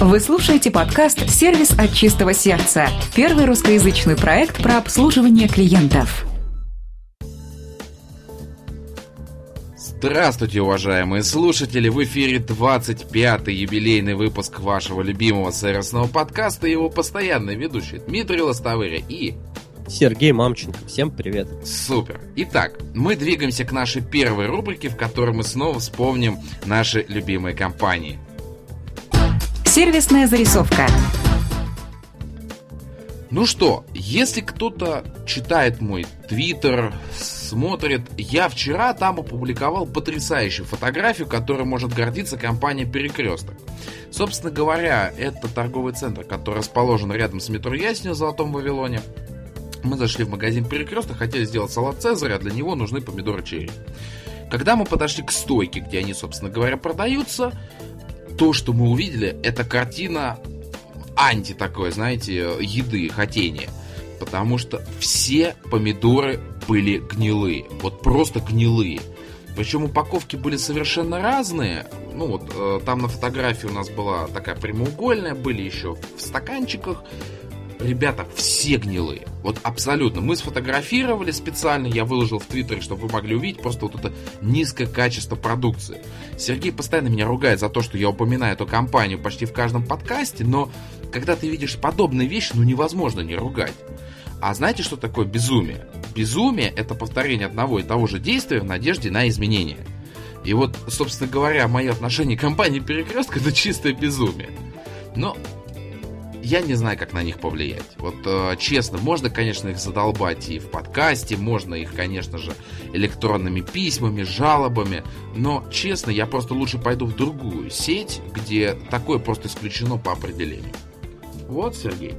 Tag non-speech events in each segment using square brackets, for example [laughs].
Вы слушаете подкаст «Сервис от чистого сердца» – первый русскоязычный проект про обслуживание клиентов. Здравствуйте, уважаемые слушатели! В эфире 25-й юбилейный выпуск вашего любимого сервисного подкаста и его постоянный ведущий Дмитрий Лостовыря и... Сергей Мамченко. Всем привет. Супер. Итак, мы двигаемся к нашей первой рубрике, в которой мы снова вспомним наши любимые компании. Сервисная зарисовка. Ну что, если кто-то читает мой твиттер, смотрит, я вчера там опубликовал потрясающую фотографию, которой может гордиться компания Перекресток. Собственно говоря, это торговый центр, который расположен рядом с метро Яснью в Золотом Вавилоне. Мы зашли в магазин Перекресток, хотели сделать салат Цезаря, а для него нужны помидоры черри. Когда мы подошли к стойке, где они, собственно говоря, продаются, то, что мы увидели, это картина анти такой, знаете, еды, хотения. Потому что все помидоры были гнилые. Вот просто гнилые. Причем упаковки были совершенно разные. Ну вот, э, там на фотографии у нас была такая прямоугольная, были еще в стаканчиках. Ребята, все гнилые. Вот абсолютно. Мы сфотографировали специально, я выложил в Твиттере, чтобы вы могли увидеть просто вот это низкое качество продукции. Сергей постоянно меня ругает за то, что я упоминаю эту компанию почти в каждом подкасте, но когда ты видишь подобные вещи, ну невозможно не ругать. А знаете, что такое безумие? Безумие – это повторение одного и того же действия в надежде на изменения. И вот, собственно говоря, мое отношение к компании Перекрестка – это чистое безумие. Но я не знаю, как на них повлиять. Вот э, честно, можно, конечно, их задолбать и в подкасте, можно их, конечно же, электронными письмами, жалобами, но, честно, я просто лучше пойду в другую сеть, где такое просто исключено по определению. Вот, Сергей.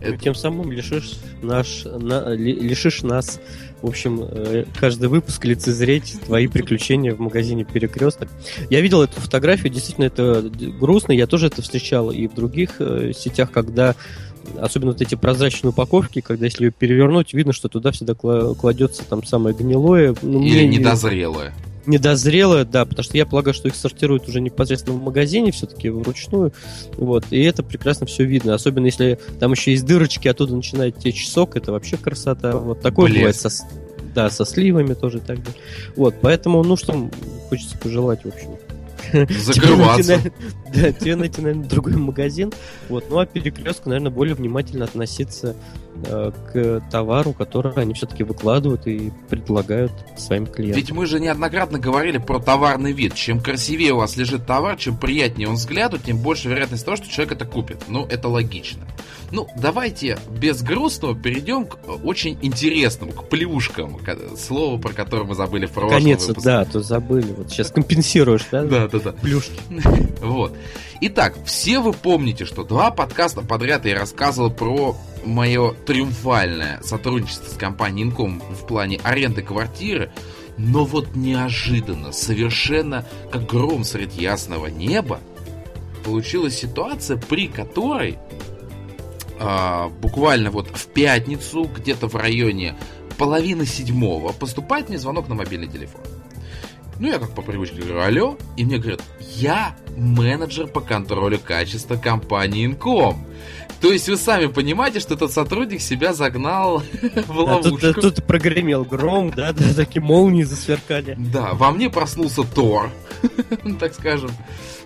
Это... Тем самым лишишь, наш, на, лишишь нас в общем, э, каждый выпуск лицезреть твои приключения в магазине Перекресток. Я видел эту фотографию, действительно, это грустно. Я тоже это встречал и в других э, сетях, когда особенно вот эти прозрачные упаковки, когда если ее перевернуть, видно, что туда всегда кладется там самое гнилое. Ну, Или недозрелое. Недозрелое, да, потому что я полагаю, что их сортируют уже непосредственно в магазине, все-таки вручную. Вот, и это прекрасно все видно. Особенно если там еще есть дырочки, оттуда начинает течь сок, это вообще красота. Вот такое Блеск. бывает со, да, со сливами тоже и так далее. Вот, поэтому, ну что хочется пожелать, в общем. Закрываться. [laughs] Да, тебе найти, наверное, другой магазин. Вот, ну а перекрестку, наверное, более внимательно относиться к товару, который они все-таки выкладывают и предлагают своим клиентам. Ведь мы же неоднократно говорили про товарный вид. Чем красивее у вас лежит товар, чем приятнее он взгляду, тем больше вероятность того, что человек это купит. Ну, это логично. Ну, давайте без грустного перейдем к очень интересному, к плюшкам. Слово, про которое мы забыли в прошлом Конец, выпуске. да, то забыли. Вот сейчас компенсируешь, да? Да, да, да. Плюшки. [laughs] Вот. Итак, все вы помните, что два подкаста подряд я рассказывал про мое триумфальное сотрудничество с компанией Инком в плане аренды квартиры, но вот неожиданно, совершенно как гром среди ясного неба, получилась ситуация, при которой а, буквально вот в пятницу, где-то в районе половины седьмого, поступает мне звонок на мобильный телефон. Ну, я как по привычке говорю, алло, и мне говорят, я менеджер по контролю качества компании Инком. То есть вы сами понимаете, что этот сотрудник себя загнал [laughs] в ловушку. А тут, тут прогремел гром, да, да, такие молнии засверкали. Да, во мне проснулся Тор, [laughs] так скажем.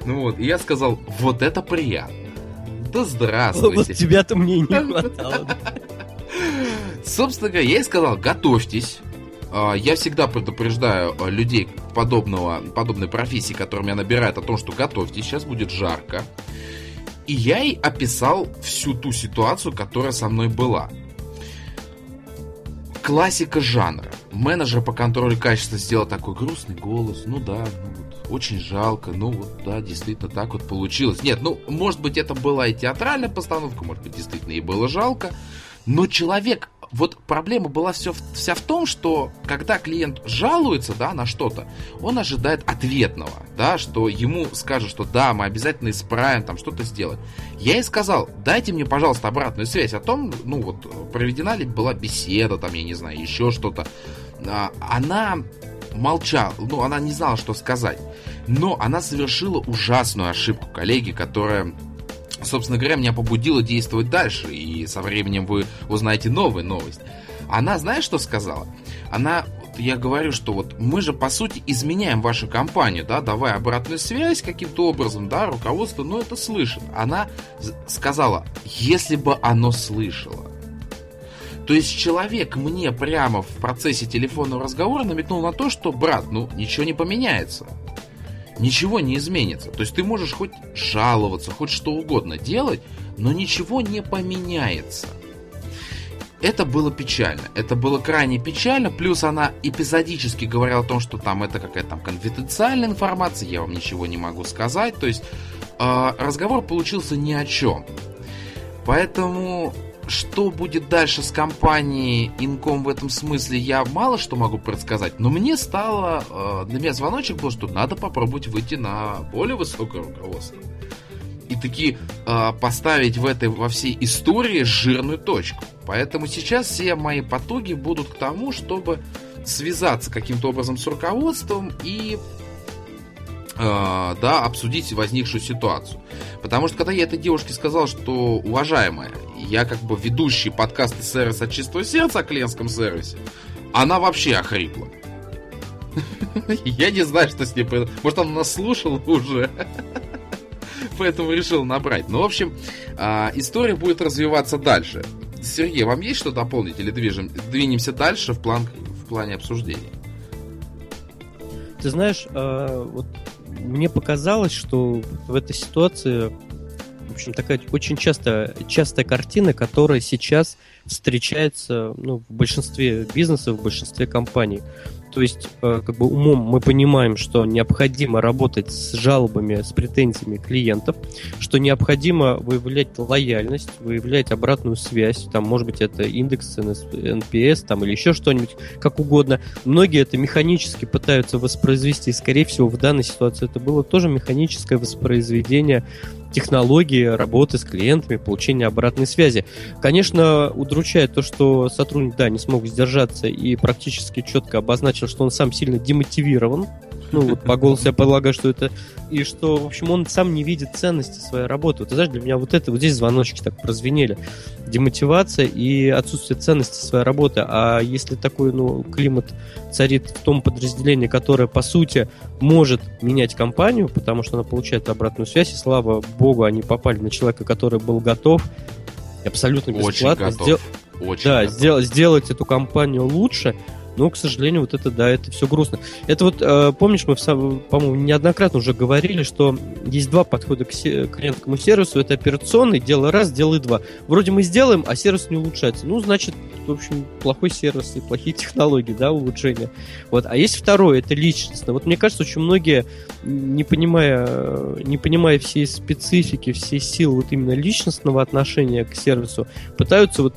Ну вот, и я сказал, вот это приятно. Да здравствуйте. Вот тебя-то мне не [laughs] хватало. Собственно говоря, я и сказал, готовьтесь. А, я всегда предупреждаю а, людей подобного, подобной профессии, которым я набирают, о том, что готовьтесь, сейчас будет жарко. И я ей описал всю ту ситуацию, которая со мной была. Классика жанра. Менеджер по контролю качества сделал такой грустный голос. Ну да, ну вот, очень жалко. Ну вот, да, действительно так вот получилось. Нет, ну, может быть, это была и театральная постановка, может быть, действительно и было жалко. Но человек вот проблема была все, вся в том, что когда клиент жалуется да, на что-то, он ожидает ответного, да, что ему скажут, что да, мы обязательно исправим, там что-то сделаем. Я ей сказал, дайте мне, пожалуйста, обратную связь о том, ну вот, проведена ли была беседа, там, я не знаю, еще что-то. А, она молчала, ну, она не знала, что сказать. Но она совершила ужасную ошибку, коллеги, которая собственно говоря, меня побудило действовать дальше, и со временем вы узнаете новую новость. Она, знаешь, что сказала? Она, я говорю, что вот мы же, по сути, изменяем вашу компанию, да, давая обратную связь каким-то образом, да, руководство, ну, это слышит. Она сказала, если бы оно слышало. То есть человек мне прямо в процессе телефонного разговора намекнул на то, что, брат, ну, ничего не поменяется ничего не изменится. То есть ты можешь хоть жаловаться, хоть что угодно делать, но ничего не поменяется. Это было печально. Это было крайне печально. Плюс она эпизодически говорила о том, что там это какая-то там конфиденциальная информация, я вам ничего не могу сказать. То есть э, разговор получился ни о чем. Поэтому что будет дальше с компанией Инком в этом смысле, я мало что могу предсказать, но мне стало, э, для меня звоночек был, что надо попробовать выйти на более высокое руководство. И таки э, поставить в этой, во всей истории жирную точку. Поэтому сейчас все мои потуги будут к тому, чтобы связаться каким-то образом с руководством и э, да, обсудить возникшую ситуацию. Потому что когда я этой девушке сказал, что, уважаемая, я как бы ведущий подкаста сервиса от чистого сердца о клиентском сервисе, она вообще охрипла. [laughs] Я не знаю, что с ней Может, она нас слушала уже. [laughs] Поэтому решил набрать. Ну, в общем, а, история будет развиваться дальше. Сергей, вам есть что дополнить или движем, двинемся дальше в, план, в плане обсуждения? Ты знаешь, а, вот мне показалось, что в этой ситуации общем, такая очень часто, частая картина, которая сейчас встречается ну, в большинстве бизнесов, в большинстве компаний. То есть, э, как бы умом мы понимаем, что необходимо работать с жалобами, с претензиями клиентов, что необходимо выявлять лояльность, выявлять обратную связь, там, может быть, это индекс NPS, там, или еще что-нибудь, как угодно. Многие это механически пытаются воспроизвести, и, скорее всего, в данной ситуации это было тоже механическое воспроизведение технологии работы с клиентами, получения обратной связи. Конечно, удручает то, что сотрудник, да, не смог сдержаться и практически четко обозначил, что он сам сильно демотивирован. Ну, вот по голосу я полагаю, что это... И что, в общем, он сам не видит ценности своей работы. Вот, ты знаешь, для меня вот это, вот здесь звоночки так прозвенели. Демотивация и отсутствие ценности своей работы. А если такой, ну, климат царит в том подразделении, которое, по сути, может менять компанию, потому что она получает обратную связь, и слава богу, они попали на человека, который был готов абсолютно бесплатно Очень готов. Сдел... Очень да, готов. Сдел... сделать эту компанию лучше, но, к сожалению, вот это, да, это все грустно. Это вот, э, помнишь, мы, по-моему, неоднократно уже говорили, что есть два подхода к клиентскому сервису. Это операционный, делай раз, делай два. Вроде мы сделаем, а сервис не улучшается. Ну, значит, в общем, плохой сервис и плохие технологии, да, улучшения. Вот. А есть второе, это личностно. Вот мне кажется, очень многие, не понимая, не понимая всей специфики, всей силы вот именно личностного отношения к сервису, пытаются вот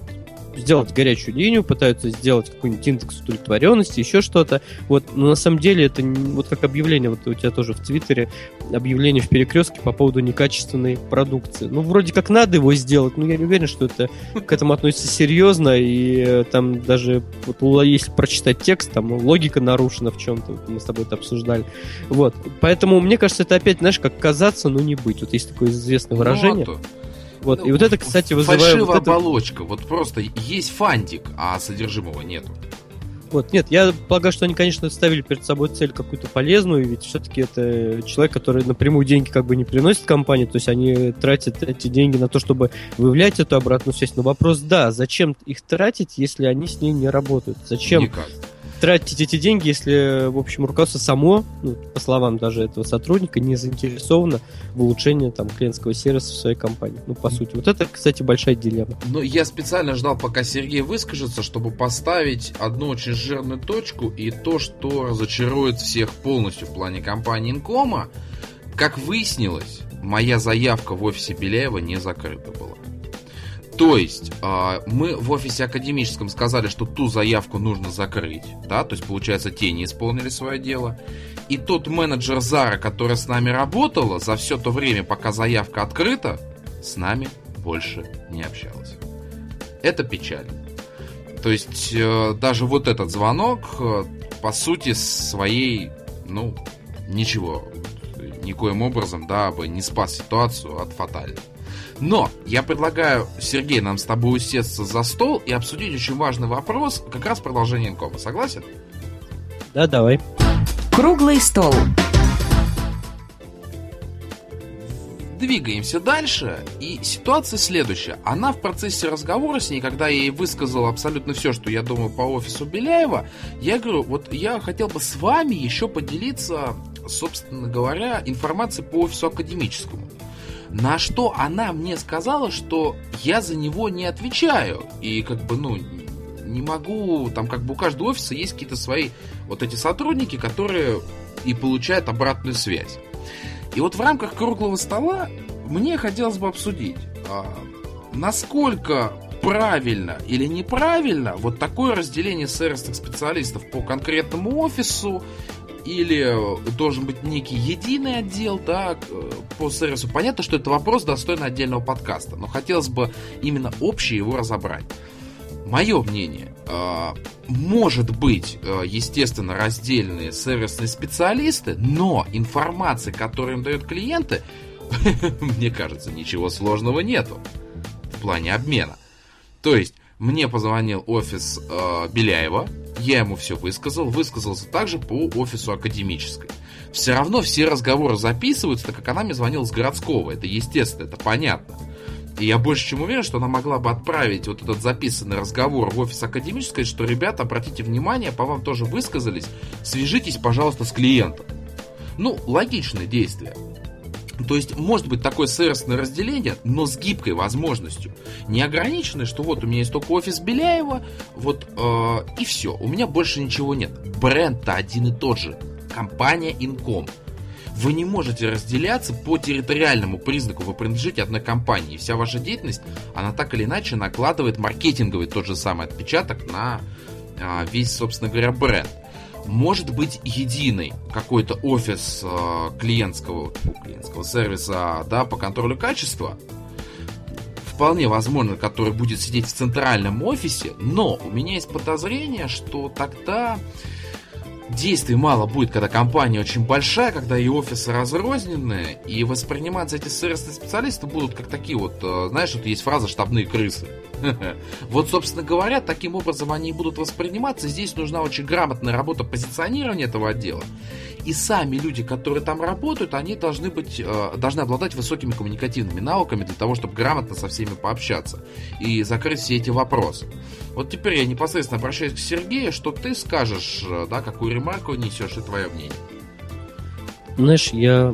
сделать горячую линию, пытаются сделать какой-нибудь индекс удовлетворенности, еще что-то. Вот, но на самом деле это вот как объявление, вот у тебя тоже в Твиттере объявление в перекрестке по поводу некачественной продукции. Ну, вроде как надо его сделать, но я не уверен, что это [laughs] к этому относится серьезно, и э, там даже, вот, если прочитать текст, там логика нарушена в чем-то, мы с тобой это обсуждали. Вот, поэтому мне кажется, это опять, знаешь, как казаться, но не быть. Вот есть такое известное ну, выражение. Ну, вот, ну, и вот это, кстати, вызывает... Фальшивая вот это... оболочка, вот просто есть фантик, а содержимого нету. Вот, нет, я полагаю, что они, конечно, ставили перед собой цель какую-то полезную, ведь все-таки это человек, который напрямую деньги как бы не приносит компании, то есть они тратят эти деньги на то, чтобы выявлять эту обратную связь. Но вопрос, да, зачем их тратить, если они с ней не работают? Зачем? Никак тратить эти деньги, если, в общем, руководство само, ну, по словам даже этого сотрудника, не заинтересовано в улучшении там, клиентского сервиса в своей компании. Ну, по сути. Вот это, кстати, большая дилемма. Ну, я специально ждал, пока Сергей выскажется, чтобы поставить одну очень жирную точку и то, что разочарует всех полностью в плане компании Инкома. Как выяснилось, моя заявка в офисе Беляева не закрыта была. То есть э, мы в офисе академическом сказали, что ту заявку нужно закрыть, да, то есть получается те не исполнили свое дело. И тот менеджер Зара, которая с нами работала за все то время, пока заявка открыта, с нами больше не общалась. Это печально. То есть э, даже вот этот звонок, э, по сути, своей, ну, ничего никоим образом, да, бы не спас ситуацию от фатальной. Но я предлагаю, Сергей, нам с тобой усесться за стол и обсудить очень важный вопрос, как раз продолжение инкома. Согласен? Да, давай. Круглый стол. Двигаемся дальше, и ситуация следующая. Она в процессе разговора с ней, когда я ей высказал абсолютно все, что я думаю по офису Беляева, я говорю, вот я хотел бы с вами еще поделиться, собственно говоря, информацией по офису академическому. На что она мне сказала, что я за него не отвечаю. И как бы, ну, не могу, там как бы у каждого офиса есть какие-то свои вот эти сотрудники, которые и получают обратную связь. И вот в рамках круглого стола мне хотелось бы обсудить, а, насколько правильно или неправильно вот такое разделение сервисных специалистов по конкретному офису или должен быть некий единый отдел да, по сервису. Понятно, что это вопрос достойный отдельного подкаста, но хотелось бы именно общий его разобрать. Мое мнение, а, может быть, а, естественно, раздельные сервисные специалисты, но информация, которую им дают клиенты, [laughs] мне кажется, ничего сложного нету в плане обмена. То есть, мне позвонил офис э, Беляева, я ему все высказал, высказался также по офису академической. Все равно все разговоры записываются, так как она мне звонила с городского. Это естественно, это понятно. И я больше чем уверен, что она могла бы отправить вот этот записанный разговор в офис академической, что, ребята, обратите внимание, по вам тоже высказались, свяжитесь, пожалуйста, с клиентом. Ну, логичное действие. То есть, может быть такое сервисное разделение, но с гибкой возможностью. Не ограниченное, что вот у меня есть только офис Беляева, вот э, и все, у меня больше ничего нет. Бренд-то один и тот же. Компания Incom. Вы не можете разделяться по территориальному признаку, вы принадлежите одной компании. И вся ваша деятельность, она так или иначе накладывает маркетинговый тот же самый отпечаток на а, весь, собственно говоря, бренд. Может быть единый какой-то офис э, клиентского, клиентского сервиса да, по контролю качества, вполне возможно, который будет сидеть в центральном офисе, но у меня есть подозрение, что тогда действий мало будет, когда компания очень большая, когда и офисы разрозненные, и восприниматься эти сервисные специалисты будут как такие вот, э, знаешь, вот есть фраза «штабные крысы». [laughs] Вот, собственно говоря, таким образом они будут восприниматься. Здесь нужна очень грамотная работа позиционирования этого отдела. И сами люди, которые там работают, они должны быть, э, должны обладать высокими коммуникативными навыками для того, чтобы грамотно со всеми пообщаться и закрыть все эти вопросы. Вот теперь я непосредственно обращаюсь к Сергею, что ты скажешь, э, да, какую ремарку несешь и твое мнение. Знаешь, я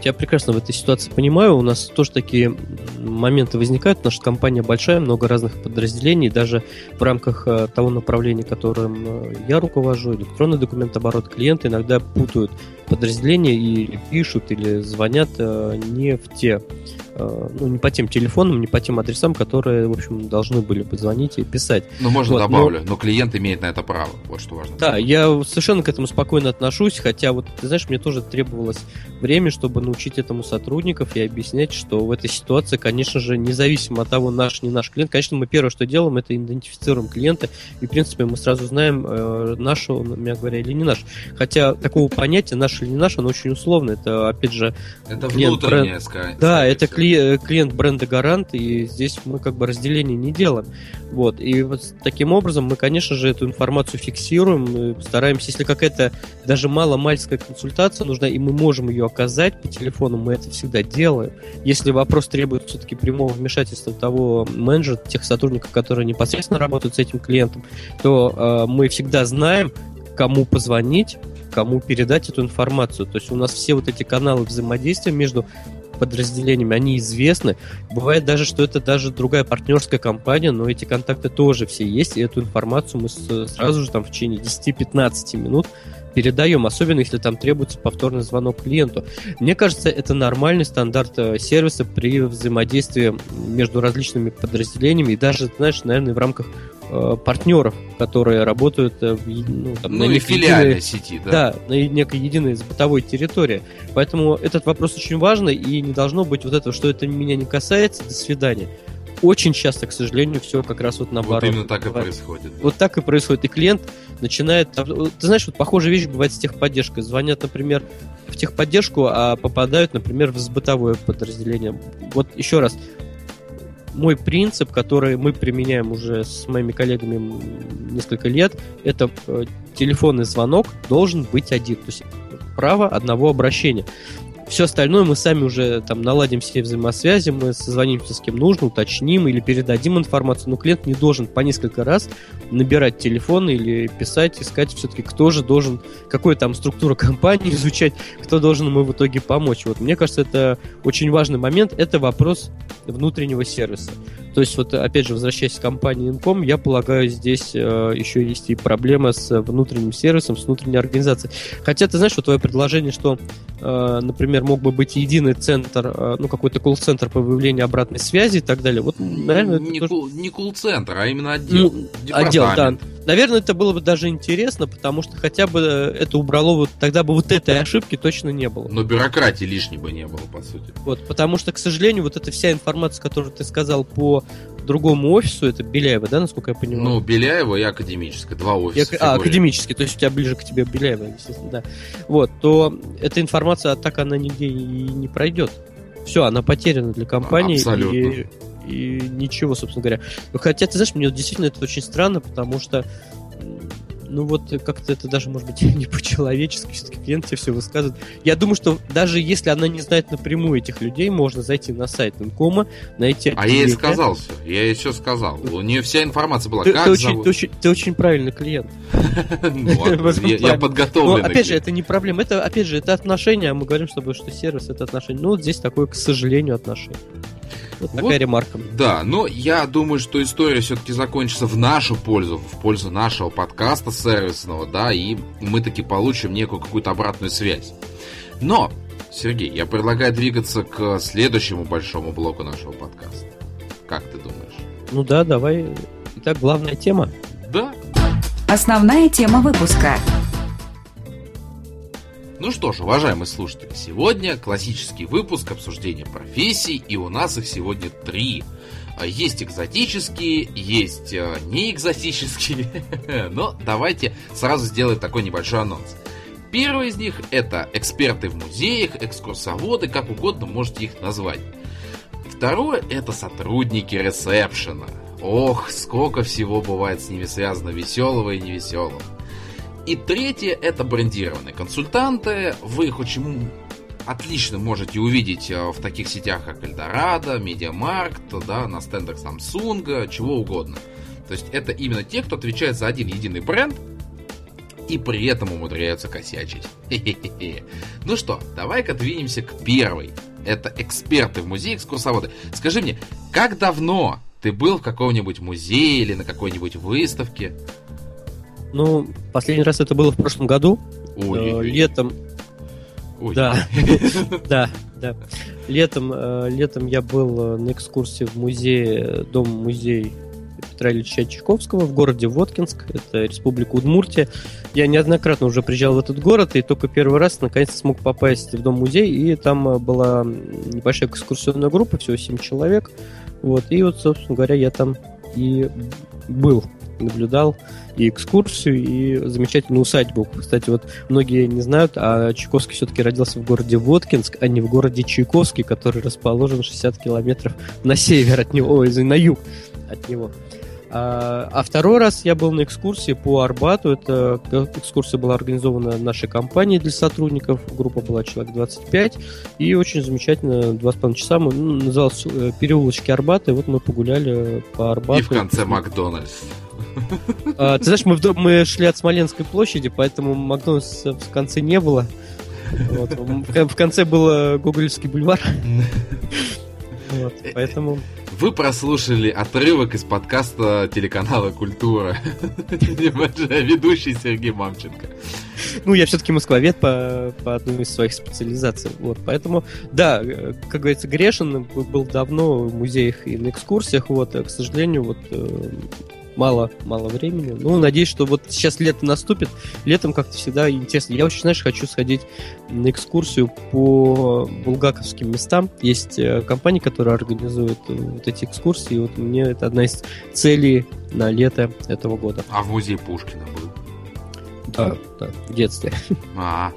тебя прекрасно в этой ситуации понимаю. У нас тоже такие моменты возникают. Наша компания большая, много разных подразделений. Даже в рамках э, того направления, которым э, я руковожу, электронный документооборот, клиенты иногда путают подразделения и пишут или звонят не в те Э, ну, не по тем телефонам, не по тем адресам, которые, в общем, должны были позвонить и писать. Ну, можно вот, добавлю, но... но клиент имеет на это право, вот что важно. Да, я совершенно к этому спокойно отношусь, хотя вот, ты знаешь, мне тоже требовалось время, чтобы научить этому сотрудников и объяснять, что в этой ситуации, конечно же, независимо от того, наш, не наш клиент, конечно, мы первое, что делаем, это идентифицируем клиента, и, в принципе, мы сразу знаем, э, наш он, меня говоря, или не наш. Хотя такого понятия, наш или не наш, оно очень условно. Это, опять же, это внутреннее, бренд... Да, это кли... клиент бренда Гарант, и здесь мы как бы разделения не делаем. Вот. И вот таким образом мы, конечно же, эту информацию фиксируем, стараемся, если какая-то даже мало-мальская консультация нужна, и мы можем ее оказать по телефону, мы это всегда делаем. Если вопрос требует все-таки прямого вмешательства того менеджера, тех сотрудников, которые непосредственно работают с этим клиентом, то э, мы всегда знаем, кому позвонить, кому передать эту информацию. То есть у нас все вот эти каналы взаимодействия между подразделениями, они известны. Бывает даже, что это даже другая партнерская компания, но эти контакты тоже все есть, и эту информацию мы сразу же там в течение 10-15 минут передаем, особенно если там требуется повторный звонок клиенту. Мне кажется, это нормальный стандарт э, сервиса при взаимодействии между различными подразделениями и даже, знаешь, наверное, в рамках э, партнеров, которые работают э, в, ну, там, ну, на некой единой, сети, да. Да, на некой единой бытовой территории. Поэтому этот вопрос очень важный, и не должно быть вот этого, что это меня не касается, до свидания. Очень часто, к сожалению, все как раз вот наоборот. Вот именно так и происходит. Вот так и происходит. И клиент начинает... Ты знаешь, вот похожая вещь бывает с техподдержкой. Звонят, например, в техподдержку, а попадают, например, в бытовое подразделение. Вот еще раз, мой принцип, который мы применяем уже с моими коллегами несколько лет, это э, телефонный звонок должен быть один. То есть право одного обращения. Все остальное мы сами уже там наладим все взаимосвязи, мы созвонимся с кем нужно, уточним или передадим информацию, но клиент не должен по несколько раз набирать телефон или писать, искать все-таки, кто же должен, какой там структура компании [laughs] изучать, кто должен ему в итоге помочь. Вот мне кажется, это очень важный момент, это вопрос внутреннего сервиса. То есть, вот опять же, возвращаясь к компании Incom, я полагаю, здесь э, еще есть и проблема с внутренним сервисом, с внутренней организацией. Хотя, ты знаешь, вот твое предложение, что, э, например, мог бы быть единый центр, э, ну, какой-то колл-центр по выявлению обратной связи и так далее. Вот, наверное, не, тоже... не колл-центр, а именно отдел. Ну, отдел, да. Наверное, это было бы даже интересно, потому что хотя бы это убрало, вот тогда бы вот этой ошибки точно не было. Но бюрократии лишней бы не было, по сути. Вот, потому что, к сожалению, вот эта вся информация, которую ты сказал по другому офису, это Беляева, да, насколько я понимаю? Ну, Беляева и Академическая, два офиса. И, а, Академический, то есть у тебя ближе к тебе Беляева, естественно, да. Вот, то эта информация, а так она нигде и не пройдет. Все, она потеряна для компании. Абсолютно. И, и ничего, собственно говоря. Хотя, ты знаешь, мне действительно это очень странно, потому что ну вот как-то это даже, может быть, [laughs] не по-человечески, все-таки клиент тебе все высказывает. Я думаю, что даже если она не знает напрямую этих людей, можно зайти на сайт Инкома, найти... А я ей сказал все, я ей все сказал. У нее вся информация была. Ты, как ты, очень, ты, очень, ты очень правильный клиент. [laughs] Ну я подготовлен. Опять же, это не проблема. Это, опять же, это отношения, а мы говорим, чтобы что сервис это отношения. Ну, вот здесь такое, к сожалению, отношение. Вот такая вот, ремарка. Да, но я думаю, что история все-таки закончится в нашу пользу, в пользу нашего подкаста сервисного, да, и мы таки получим некую какую-то обратную связь. Но, Сергей, я предлагаю двигаться к следующему большому блоку нашего подкаста. Как ты думаешь? Ну да, давай. Итак, главная тема. Да. Основная тема выпуска. Ну что ж, уважаемые слушатели, сегодня классический выпуск обсуждения профессий, и у нас их сегодня три. А, есть экзотические, есть а, не экзотические, [laughs] но давайте сразу сделаем такой небольшой анонс. Первый из них это эксперты в музеях, экскурсоводы, как угодно можете их назвать. Второе это сотрудники ресепшена. Ох, сколько всего бывает с ними связано веселого и невеселого. И третье это брендированные консультанты. Вы их очень отлично можете увидеть э, в таких сетях, как Эльдорадо, Медиамаркт, да, на стендах Samsung, чего угодно. То есть это именно те, кто отвечает за один единый бренд и при этом умудряются косячить. Ну что, давай-ка двинемся к первой. Это эксперты в музее, экскурсоводы. Скажи мне, как давно ты был в каком-нибудь музее или на какой-нибудь выставке? Ну, последний раз это было в прошлом году. Ой, э, летом. Ой. Да, [laughs] да, да. Летом, э, летом я был э, на экскурсии в музее, дом-музей Петра Ильича Чайковского в городе Воткинск, это республика Удмуртия. Я неоднократно уже приезжал в этот город, и только первый раз наконец-то смог попасть в дом-музей, и там была небольшая экскурсионная группа, всего 7 человек. Вот, и вот, собственно говоря, я там и был наблюдал и экскурсию, и замечательную усадьбу. Кстати, вот многие не знают, а Чайковский все-таки родился в городе Воткинск, а не в городе Чайковский, который расположен 60 километров на север от него, ой, на юг от него. А, а второй раз я был на экскурсии по Арбату. Эта экскурсия была организована нашей компанией для сотрудников. Группа была человек 25. И очень замечательно, два с половиной часа мы ну, назывался э, переулочки Арбата. И вот мы погуляли по Арбату. И в конце Макдональдс. А, ты знаешь, мы, в, мы шли от Смоленской площади, поэтому Макдональдс в конце не было. Вот. В конце был Гоголевский бульвар. Вот, поэтому... Вы прослушали отрывок из подкаста телеканала «Культура». Ведущий Сергей Мамченко. Ну, я все-таки москвовед по, по одной из своих специализаций. Вот, поэтому, да, как говорится, грешен был давно в музеях и на экскурсиях. Вот, а, к сожалению, вот э, мало, мало времени. Ну, надеюсь, что вот сейчас лето наступит. Летом как-то всегда интересно. Я очень, знаешь, хочу сходить на экскурсию по булгаковским местам. Есть э, компания, которая организует э, вот эти экскурсии. Вот мне это одна из целей на лето этого года. А в музей Пушкина был? Да, да, в детстве. [laughs] А,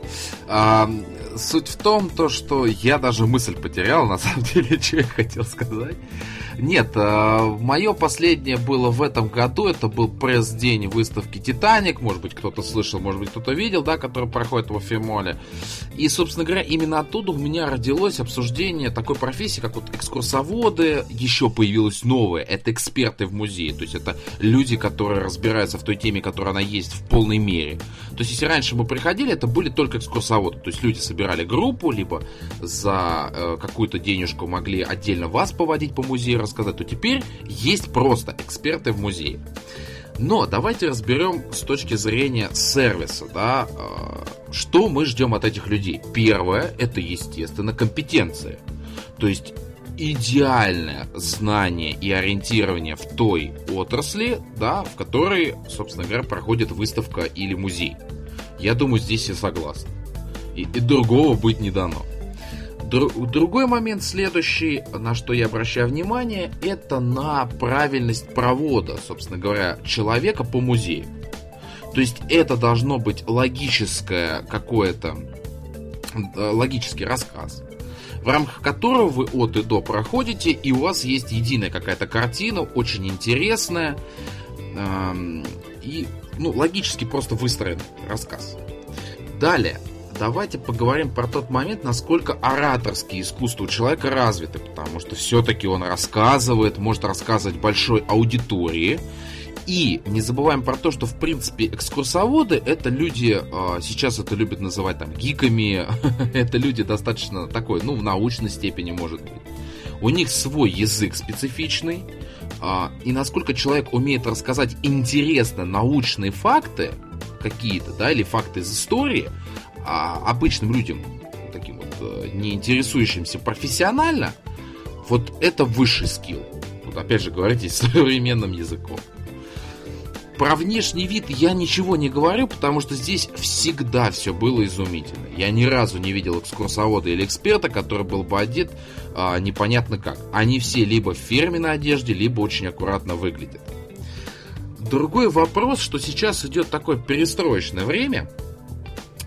а, суть в том, то, что я даже мысль потерял, на самом [laughs] деле, что я хотел сказать. Нет, а, мое последнее было в этом году, это был пресс-день выставки «Титаник», может быть, кто-то слышал, может быть, кто-то видел, да, который проходит в Фимоле. И, собственно говоря, именно оттуда у меня родилось обсуждение такой профессии, как вот экскурсоводы, еще появилось новое, это эксперты в музее, то есть это люди, которые разбираются в той теме, которая она есть в полной мере. То есть, если раньше мы приходили, это были только экскурсоводы, то есть люди собирали группу, либо за э, какую-то денежку могли отдельно вас поводить по музею, рассказать, то теперь есть просто эксперты в музее. Но давайте разберем с точки зрения сервиса, да, э, что мы ждем от этих людей. Первое, это, естественно, компетенция. То есть идеальное знание и ориентирование в той отрасли, да, в которой, собственно говоря, проходит выставка или музей. Я думаю, здесь все согласны. И, и другого быть не дано. Другой момент следующий, на что я обращаю внимание, это на правильность провода, собственно говоря, человека по музею. То есть это должно быть логическое какое-то, э, логический рассказ, в рамках которого вы от и до проходите, и у вас есть единая какая-то картина, очень интересная, эм, и ну, логически просто выстроен рассказ. Далее, давайте поговорим про тот момент, насколько ораторские искусства у человека развиты, потому что все-таки он рассказывает, может рассказывать большой аудитории. И не забываем про то, что в принципе экскурсоводы это люди, а, сейчас это любят называть там гиками, [laughs] это люди достаточно такой, ну в научной степени может быть. У них свой язык специфичный, а, и насколько человек умеет рассказать интересно научные факты какие-то, да, или факты из истории, а обычным людям, таким вот э, не интересующимся профессионально, вот это высший скилл. Вот опять же, говорите [laughs] современным языком. Про внешний вид я ничего не говорю, потому что здесь всегда все было изумительно. Я ни разу не видел экскурсовода или эксперта, который был бы одет а, непонятно как. Они все либо в фирменной одежде, либо очень аккуратно выглядят. Другой вопрос, что сейчас идет такое перестроечное время –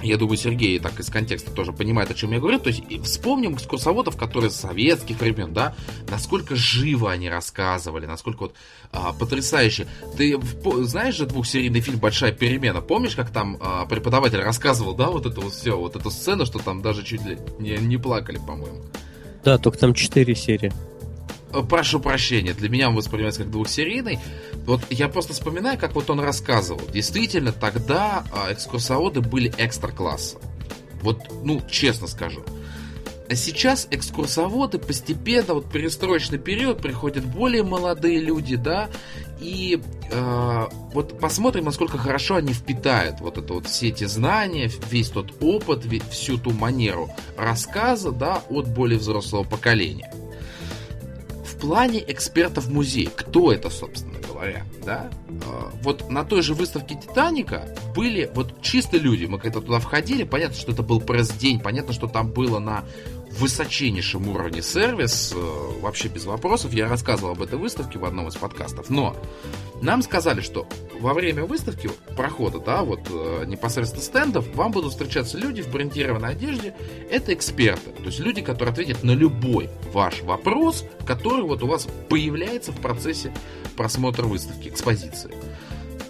я думаю, Сергей так из контекста тоже понимает, о чем я говорю. То есть вспомним экскурсоводов, которые с советских времен, да, насколько живо они рассказывали, насколько вот а, потрясающе. Ты знаешь же двухсерийный фильм «Большая перемена»? Помнишь, как там а, преподаватель рассказывал, да, вот это вот все, вот эту сцену, что там даже чуть ли не, не плакали, по-моему? Да, только там четыре серии. Э, прошу прощения, для меня он воспринимается как двухсерийный. Вот я просто вспоминаю, как вот он рассказывал. Действительно, тогда а, экскурсоводы были экстра-класса. Вот, ну, честно скажу. А сейчас экскурсоводы постепенно, вот перестроечный период, приходят более молодые люди, да, и э, вот посмотрим, насколько хорошо они впитают вот это вот все эти знания, весь тот опыт, всю ту манеру рассказа, да, от более взрослого поколения в плане экспертов музея, кто это, собственно говоря, да? А, вот на той же выставке Титаника были вот чисто люди. Мы когда туда входили, понятно, что это был пресс-день, понятно, что там было на высочайшем уровне сервис, э, вообще без вопросов. Я рассказывал об этой выставке в одном из подкастов. Но нам сказали, что во время выставки, прохода, да, вот э, непосредственно стендов, вам будут встречаться люди в брендированной одежде. Это эксперты, то есть люди, которые ответят на любой ваш вопрос, который вот у вас появляется в процессе просмотра выставки, экспозиции.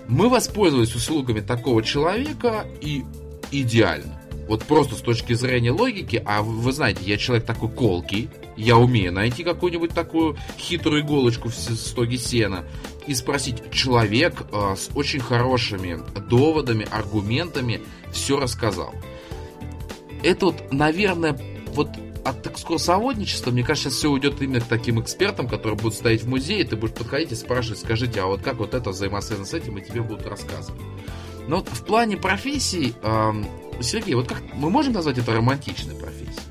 Мы воспользовались услугами такого человека и идеально. Вот просто с точки зрения логики, а вы знаете, я человек такой колкий, я умею найти какую-нибудь такую хитрую иголочку в стоге сена и спросить, человек э, с очень хорошими доводами, аргументами все рассказал. Это вот, наверное, вот от экскурсоводничества, мне кажется, сейчас все уйдет именно к таким экспертам, которые будут стоять в музее, ты будешь подходить и спрашивать, скажите, а вот как вот это взаимосвязано с этим, и тебе будут рассказывать. Но вот в плане профессий, э, Сергей, вот как мы можем назвать это романтичной профессией?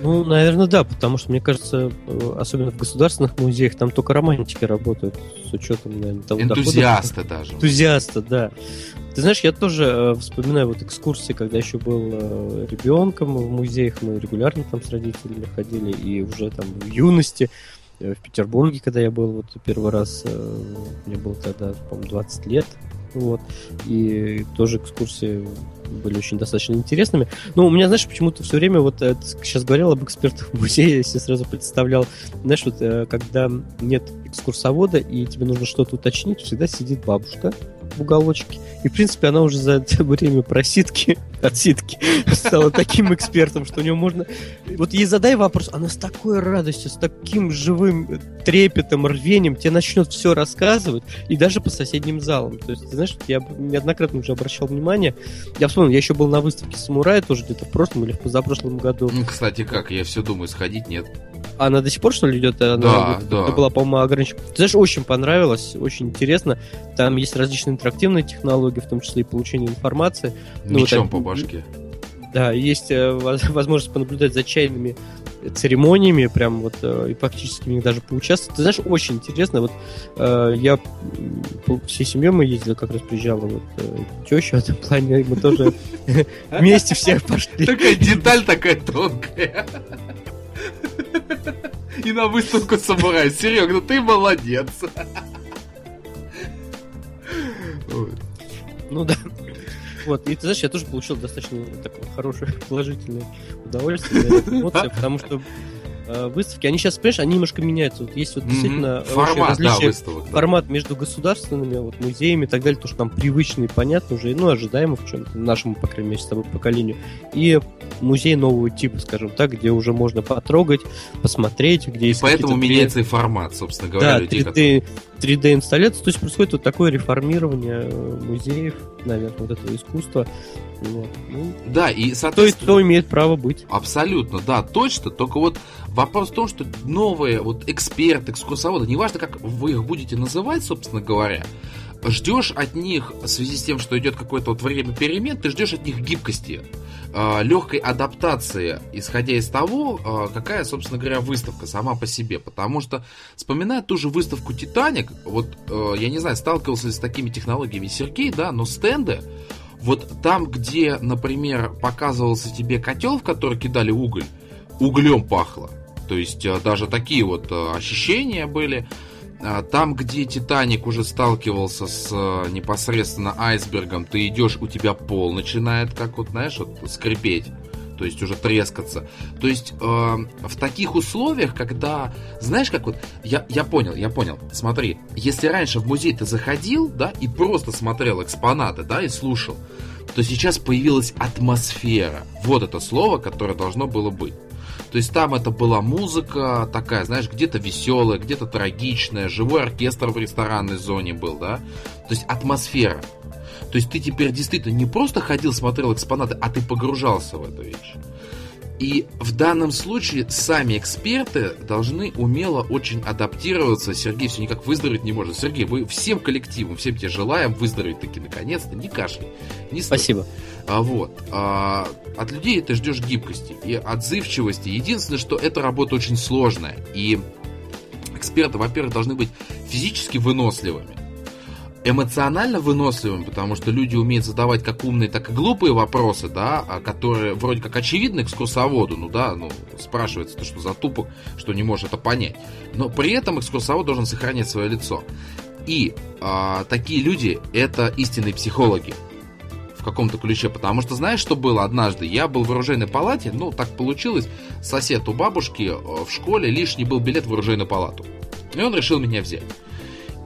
Ну, наверное, да, потому что, мне кажется, э, особенно в государственных музеях, там только романтики работают с учетом, наверное, того Энтузиасты дохода. даже. Энтузиасты, да. Ты знаешь, я тоже э, вспоминаю вот экскурсии, когда еще был э, ребенком в музеях, мы регулярно там с родителями ходили, и уже там в юности, в Петербурге, когда я был вот первый раз, мне было тогда, по-моему, 20 лет, вот, и тоже экскурсии были очень достаточно интересными. Но у меня, знаешь, почему-то все время, вот сейчас говорил об экспертах в музее, [laughs] я себе сразу представлял, знаешь, вот э, когда нет экскурсовода и тебе нужно что-то уточнить, всегда сидит бабушка в уголочке. И, в принципе, она уже за это время проситки, отсидки стала таким экспертом, что у нее можно... Вот ей задай вопрос, она с такой радостью, с таким живым трепетом, рвением тебе начнет все рассказывать, и даже по соседним залам. То есть, ты знаешь, я неоднократно уже обращал внимание, я вспомнил, я еще был на выставке самурая тоже где-то в прошлом или в позапрошлом году. Ну, кстати, как? Я все думаю, сходить нет. Она до сих пор, что ли, идет? Она, да, да. Это была, по-моему, ограничена. Ты знаешь, очень понравилось, очень интересно. Там есть различные интерактивные технологии, в том числе и получение информации. Ну, Мечом вот, по башке. Да, есть э, [laughs] возможность понаблюдать за чайными церемониями, прям вот э, и фактически в них даже поучаствовать. Ты знаешь, очень интересно. Вот э, я всей семьей мы ездили, как раз приезжала вот теща в этом плане, мы тоже [laughs] вместе все пошли. Такая деталь такая тонкая. И на выставку самурай. Серега, ну ты молодец. Ну да. Вот, и ты знаешь, я тоже получил достаточно такое хорошее [laughs] положительное удовольствие, эмоции, потому что Э, выставки, они сейчас, понимаешь, они немножко меняются. Вот есть вот действительно формат, да, выставок, да. формат между государственными вот, музеями и так далее, то, что нам привычный, понятно уже, ну, ожидаемо в чем-то, нашему, по крайней мере, с тобой поколению. И музей нового типа, скажем так, где уже можно потрогать, посмотреть, где и есть поэтому меняется и формат, собственно говоря, да, людей, 3D, которые... 3D инсталляция, то есть происходит вот такое реформирование э, музеев, наверное, вот этого искусства. Вот. Ну, да, и соответственно... Кто, кто имеет право быть. Абсолютно, да, точно. Только вот вопрос в том, что новые вот эксперты, экскурсоводы, неважно, как вы их будете называть, собственно говоря, ждешь от них, в связи с тем, что идет какое-то вот время перемен, ты ждешь от них гибкости, э, легкой адаптации, исходя из того, э, какая, собственно говоря, выставка сама по себе. Потому что, вспоминая ту же выставку «Титаник», вот, э, я не знаю, сталкивался ли с такими технологиями Сергей, да, но стенды, вот там, где, например, показывался тебе котел, в который кидали уголь, углем пахло. То есть даже такие вот ощущения были. А там, где Титаник уже сталкивался с э, непосредственно айсбергом, ты идешь, у тебя пол начинает, как вот, знаешь, вот скрипеть то есть уже трескаться. То есть э, в таких условиях, когда, знаешь, как вот, я, я понял, я понял, смотри, если раньше в музей ты заходил, да, и просто смотрел экспонаты, да, и слушал, то сейчас появилась атмосфера. Вот это слово, которое должно было быть. То есть там это была музыка такая, знаешь, где-то веселая, где-то трагичная, живой оркестр в ресторанной зоне был, да. То есть атмосфера. То есть ты теперь действительно не просто ходил, смотрел экспонаты, а ты погружался в эту вещь. И в данном случае сами эксперты должны умело очень адаптироваться. Сергей все никак выздороветь не может. Сергей, вы всем коллективом, всем тебе желаем выздороветь таки наконец-то. Не кашляй. Не Спасибо. А, вот. А, от людей ты ждешь гибкости и отзывчивости. Единственное, что эта работа очень сложная. И эксперты, во-первых, должны быть физически выносливыми эмоционально выносливым, потому что люди умеют задавать как умные, так и глупые вопросы, да, а которые вроде как очевидны экскурсоводу, ну да, ну спрашивается, ты что за тупок, что не можешь это понять. Но при этом экскурсовод должен сохранять свое лицо. И а, такие люди это истинные психологи каком-то ключе, потому что знаешь, что было однажды? Я был в оружейной палате, ну так получилось, сосед у бабушки э, в школе лишний был билет в оружейную палату. И он решил меня взять.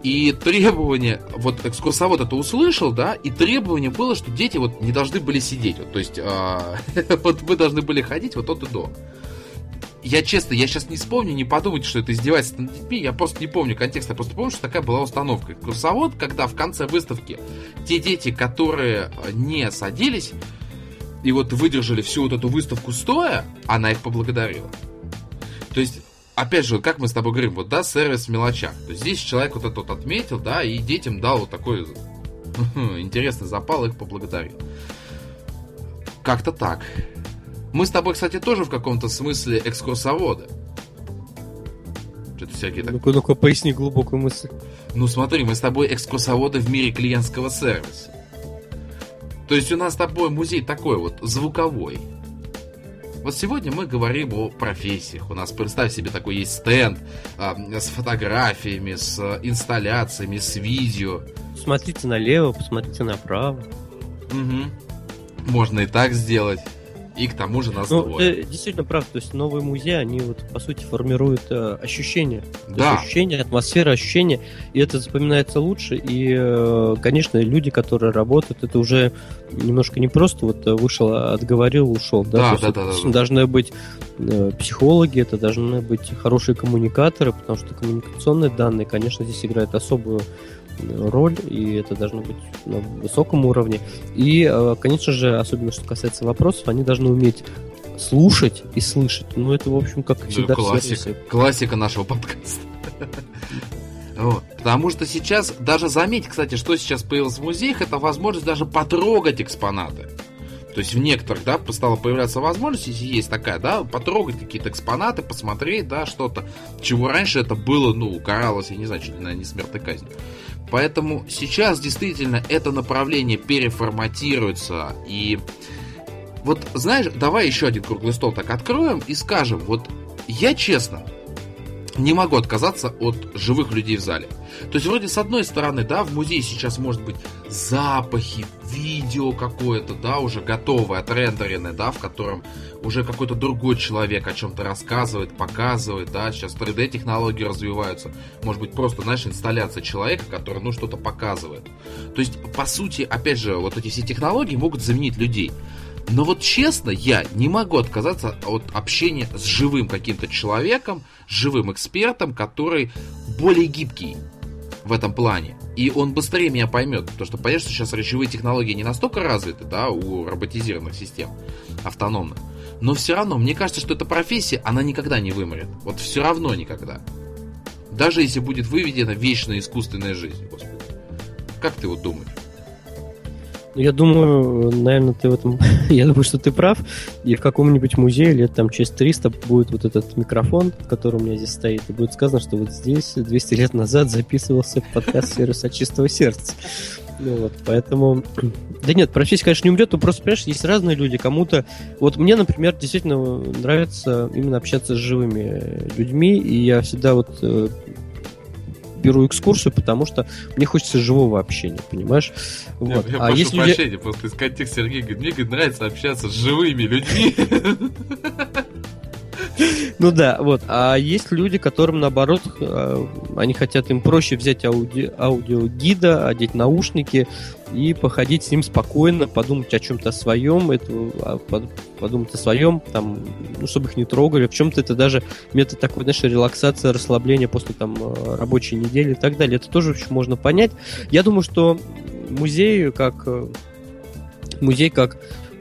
И требование, вот экскурсовод это услышал, да, и требование было, что дети вот не должны были сидеть. Вот, то есть, э, [laughs] вот мы должны были ходить вот от и до. Я честно, я сейчас не вспомню, не подумайте, что это издевательство над детьми, я просто не помню контекста, я просто помню, что такая была установка. Экскурсовод, когда в конце выставки те дети, которые не садились, и вот выдержали всю вот эту выставку стоя, она их поблагодарила. То есть опять же, как мы с тобой говорим, вот, да, сервис в мелочах. То есть здесь человек вот этот отметил, да, и детям дал вот такой [laughs] интересный запал, их поблагодарил. Как-то так. Мы с тобой, кстати, тоже в каком-то смысле экскурсоводы. Что-то всякие так... Ну-ка, ну-ка, поясни глубокую мысль. Ну смотри, мы с тобой экскурсоводы в мире клиентского сервиса. То есть у нас с тобой музей такой вот, звуковой. Вот сегодня мы говорим о профессиях. У нас, представь себе, такой есть стенд а, с фотографиями, с инсталляциями, с видео. Смотрите налево, посмотрите направо. Угу. Можно и так сделать и к тому же нас ну, двое. действительно прав, то есть новые музеи, они вот по сути формируют э, ощущения. Да. ощущения, атмосфера, ощущения, и это запоминается лучше. И, э, конечно, люди, которые работают, это уже немножко не просто вот вышел, отговорил, ушел. Да, да, да, да, да. Должны быть э, психологи, это должны быть хорошие коммуникаторы, потому что коммуникационные данные, конечно, здесь играют особую роль, и это должно быть на высоком уровне. И, э, конечно же, особенно что касается вопросов, они должны уметь слушать и слышать. Ну, это, в общем, как всегда классика, классика нашего подкаста. [laughs] Вот. Потому что сейчас, даже заметь, кстати, что сейчас появилось в музеях, это возможность даже потрогать экспонаты. То есть в некоторых, да, стала появляться возможность, если есть такая, да, потрогать какие-то экспонаты, посмотреть, да, что-то, чего раньше это было, ну, каралось, я не знаю, чуть ли, не смертной казнь. Поэтому сейчас действительно это направление переформатируется. И вот знаешь, давай еще один круглый стол так откроем и скажем, вот я честно не могу отказаться от живых людей в зале. То есть вроде с одной стороны, да, в музее сейчас может быть запахи, видео какое-то, да, уже готовое, отрендеренное, да, в котором уже какой-то другой человек о чем-то рассказывает, показывает, да, сейчас 3D-технологии развиваются, может быть, просто, знаешь, инсталляция человека, который, ну, что-то показывает. То есть, по сути, опять же, вот эти все технологии могут заменить людей. Но вот честно, я не могу отказаться от общения с живым каким-то человеком, живым экспертом, который более гибкий в этом плане. И он быстрее меня поймет. Потому что понятно, сейчас речевые технологии не настолько развиты, да, у роботизированных систем автономных. Но все равно, мне кажется, что эта профессия, она никогда не вымрет. Вот все равно никогда. Даже если будет выведена вечная искусственная жизнь, господи. Как ты вот думаешь? Я думаю, наверное, ты в этом... [laughs] я думаю, что ты прав. И в каком-нибудь музее лет там через 300 будет вот этот микрофон, который у меня здесь стоит, и будет сказано, что вот здесь 200 лет назад записывался подкаст сервиса от чистого сердца. Ну вот, поэтому... [clears throat] Да нет, профессия, конечно, не умрет, но просто, понимаешь, есть разные люди. Кому-то... Вот мне, например, действительно нравится именно общаться с живыми людьми, и я всегда вот э, беру экскурсию, потому что мне хочется живого общения, понимаешь? Вот. Я, я а прошу если прощения, люди... просто из контекста Сергей говорит, мне говорит, нравится общаться с живыми людьми. [laughs] Ну да, вот. А есть люди, которым наоборот, э, они хотят им проще взять ауди, аудиогида, одеть наушники и походить с ним спокойно, подумать о чем-то своем, это, а, подумать о своем, там, ну, чтобы их не трогали. В чем-то это даже метод такой, знаешь, релаксация, расслабления после там э, рабочей недели и так далее. Это тоже можно понять. Я думаю, что музей как э, музей как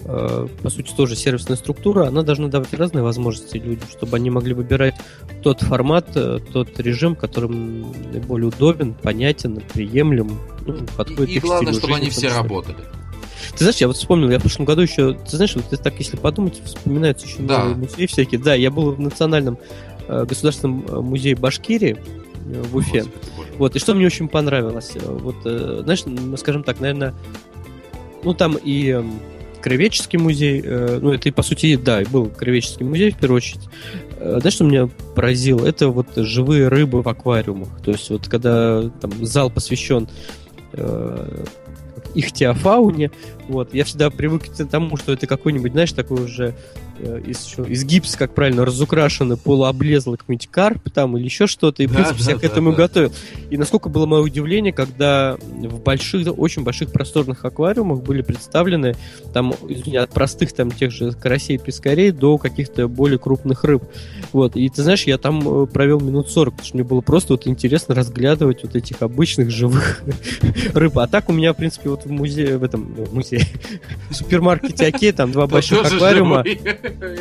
по сути, тоже сервисная структура, она должна давать разные возможности людям, чтобы они могли выбирать тот формат, э, тот режим, которым наиболее удобен, понятен, приемлем, ну, подходит и, и главное, чтобы жизни, они все работали. Ты знаешь, я вот вспомнил, я в прошлом году еще, ты знаешь, вот так, если подумать, вспоминаются еще да. музеи всякие. Да, я был в Национальном э, государственном э, музее Башкирии в Уфе. Господи, вот, и что мне очень понравилось, вот, э, знаешь, скажем так, наверное, ну там и эм, Кровеческий музей, э, ну, это, по сути, да, был Кровеческий музей, в первую очередь. Э, знаешь, что меня поразило? Это вот живые рыбы в аквариумах. То есть, вот когда там зал посвящен э, их теофауне, вот, я всегда привык к тому, что это какой-нибудь, знаешь, такой уже из, что, из гипса, как правильно, разукрашены, полуоблезлый какой-нибудь карп там или еще что-то, и, в принципе, да, всех да, к этому да, готовил. И насколько было мое удивление, когда в больших, очень больших просторных аквариумах были представлены там, извини, от простых там тех же карасей, пескарей до каких-то более крупных рыб. Вот, и ты знаешь, я там э, провел минут 40, потому что мне было просто вот интересно разглядывать вот этих обычных живых [laughs] рыб. А так у меня, в принципе, вот в музее, в этом в музее, [laughs] в супермаркете Окей, там два больших аквариума.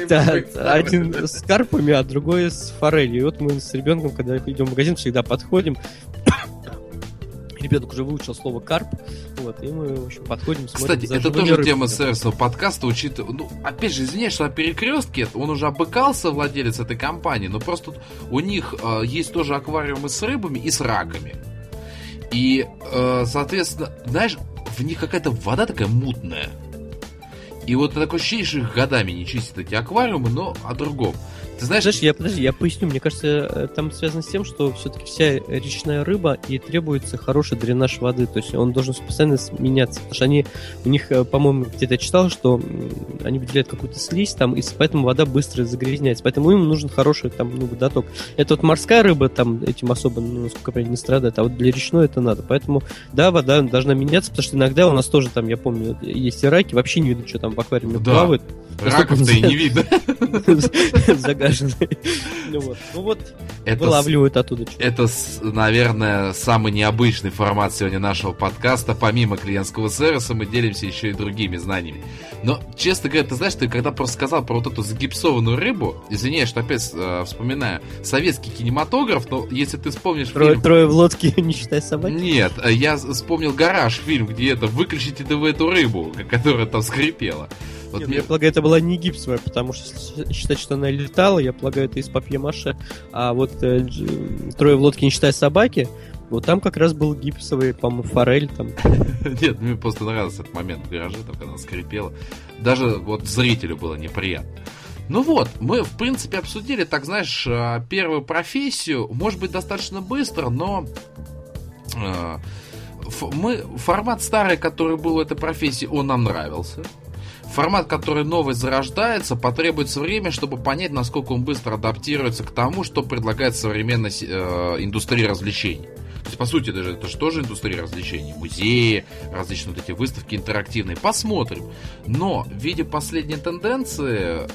Да, один с карпами, а другой с форелью. И вот мы с ребенком, когда идем в магазин, всегда подходим. [coughs] ребенок уже выучил слово карп, вот, и мы, в общем, подходим, смотрим Кстати, это тоже рыбки. тема сервисного подкаста, учитывая, ну, опять же, извиняюсь, что на перекрестке он уже обыкался, владелец этой компании, но просто у них э, есть тоже аквариумы с рыбами и с раками. И, э, соответственно, знаешь, в них какая-то вода такая мутная. И вот такое ощущение, что их годами не чистят эти аквариумы, но о другом. Ты знаешь... Знаешь, я, подожди, я поясню. Мне кажется, э, там связано с тем, что все-таки вся речная рыба и требуется хороший дренаж воды. То есть он должен постоянно меняться. Потому что они, у них, э, по-моему, где-то читал, что они выделяют какую-то слизь там, и поэтому вода быстро загрязняется. Поэтому им нужен хороший там, ну, водоток. Это вот морская рыба там этим особо, ну, насколько я понимаю, не страдает, а вот для речной это надо. Поэтому, да, вода должна меняться, потому что иногда у нас тоже там, я помню, есть и раки, вообще не видно, что там в аквариуме да. плавает. Раков-то и не видно. [laughs] Загаженные. [laughs] Ну вот, ну вот это, вылавливают оттуда. Это, наверное, самый необычный формат сегодня нашего подкаста. Помимо клиентского сервиса мы делимся еще и другими знаниями. Но, честно говоря, ты знаешь, ты когда просто сказал про вот эту загипсованную рыбу, извиняюсь, что опять э, вспоминаю, советский кинематограф, но если ты вспомнишь Трое, фильм... трое в лодке, [laughs] не считай собаки? Нет, э, я вспомнил «Гараж» фильм, где это «Выключите вы эту рыбу», [laughs] которая там скрипела. Вот Нет, мне... Я полагаю, это была не гипсовая, потому что считать, что она летала, я полагаю, это из папье-маше. А вот э, трое в лодке, не считая собаки, вот там как раз был гипсовый, по-моему, форель там. [laughs] Нет, мне просто нравился этот момент в гараже, там, когда она скрипела. Даже вот зрителю было неприятно. Ну вот, мы, в принципе, обсудили, так знаешь, э, первую профессию. Может быть, достаточно быстро, но э, мы, формат старый, который был в этой профессии, он нам нравился. Формат, который новый зарождается, потребуется время, чтобы понять, насколько он быстро адаптируется к тому, что предлагает современная э, индустрия развлечений. То есть, по сути, даже это же тоже индустрия развлечений. Музеи, различные вот эти выставки интерактивные. Посмотрим. Но, видя последние тенденции,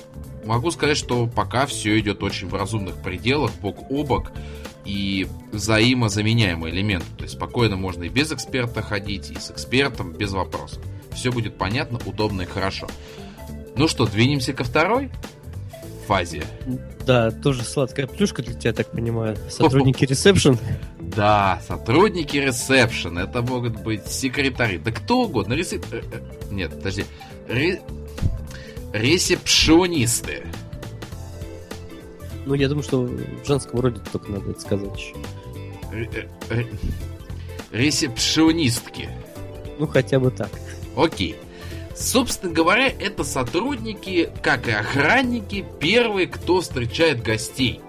могу сказать, что пока все идет очень в разумных пределах, бок о бок и взаимозаменяемые элементы. То есть спокойно можно и без эксперта ходить, и с экспертом, без вопросов все будет понятно, удобно и хорошо. Ну что, двинемся ко второй фазе. Да, тоже сладкая плюшка для тебя, так понимаю. [laughs] Сотрудники ресепшн. Да, сотрудники ресепшн. Это могут быть секретари. Да кто угодно. Ресеп... Э, э, нет, подожди. Ре... Ресепшонисты. Ну, я думаю, что в женском роде только надо это сказать еще. Э, ресепшонистки. Ну, хотя бы так. Окей. Собственно говоря, это сотрудники, как и охранники, первые, кто встречает гостей.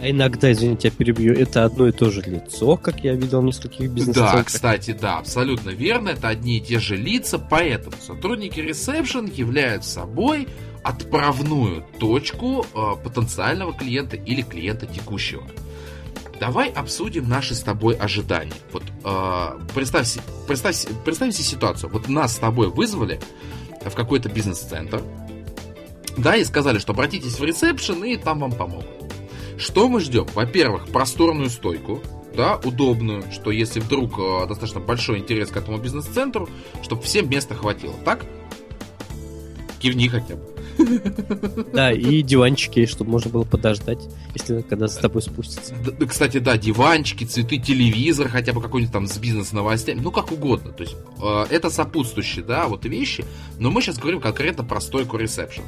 А иногда, извините, я перебью, это одно и то же лицо, как я видел в нескольких бизнес Да, кстати, да, абсолютно верно, это одни и те же лица, поэтому сотрудники ресепшн являются собой отправную точку э, потенциального клиента или клиента текущего. Давай обсудим наши с тобой ожидания. Вот э, представь, представь, представь себе ситуацию. Вот нас с тобой вызвали в какой-то бизнес-центр, да, и сказали, что обратитесь в ресепшн, и там вам помогут. Что мы ждем? Во-первых, просторную стойку, да, удобную, что если вдруг э, достаточно большой интерес к этому бизнес-центру, чтобы всем места хватило, так? Кивни хотя бы. Да, и диванчики, чтобы можно было подождать, если когда с тобой спустится. Кстати, да, диванчики, цветы, телевизор, хотя бы какой-нибудь там с бизнес-новостями, ну как угодно. То есть э, это сопутствующие, да, вот вещи, но мы сейчас говорим конкретно про стойку ресепшн.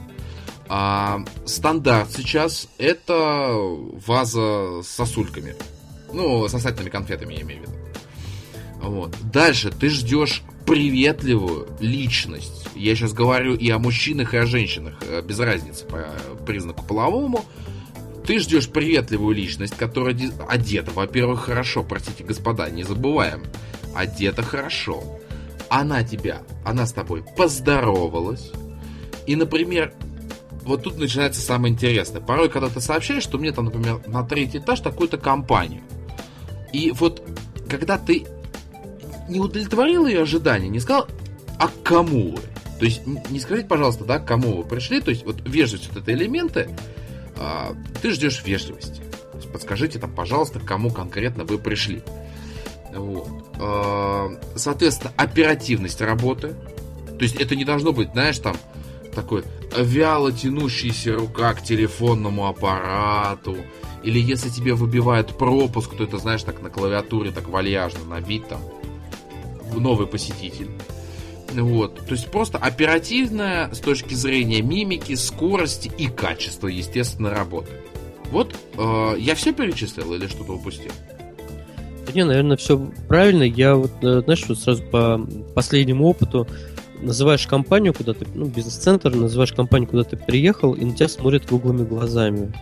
А, стандарт сейчас это ваза с сосульками. Ну, сосательными конфетами, я имею в виду. Вот. Дальше ты ждешь приветливую личность. Я сейчас говорю и о мужчинах, и о женщинах, э, без разницы по признаку половому. Ты ждешь приветливую личность, которая одета, во-первых, хорошо, простите, господа, не забываем, одета хорошо. Она тебя, она с тобой поздоровалась. И, например, вот тут начинается самое интересное. Порой, когда ты сообщаешь, что мне там, например, на третий этаж такую-то компанию. И вот когда ты не удовлетворил ее ожидания, не сказал, а кому вы? То есть не скажите, пожалуйста, да, к кому вы пришли, то есть вот вежливость, вот это элементы, а, ты ждешь вежливости. То есть подскажите там, пожалуйста, к кому конкретно вы пришли. Вот. А, соответственно, оперативность работы. То есть это не должно быть, знаешь, там такой вяло тянущийся рука к телефонному аппарату или если тебе выбивают пропуск, то это, знаешь, так на клавиатуре так вальяжно набить там новый посетитель. Вот. То есть просто оперативная с точки зрения мимики, скорости и качества, естественно, работы. Вот э, я все перечислил или что-то упустил? Не, наверное, все правильно. Я вот, э, знаешь, вот сразу по последнему опыту называешь компанию, куда ты, ну, бизнес-центр, называешь компанию, куда ты приехал, и на тебя смотрят круглыми глазами.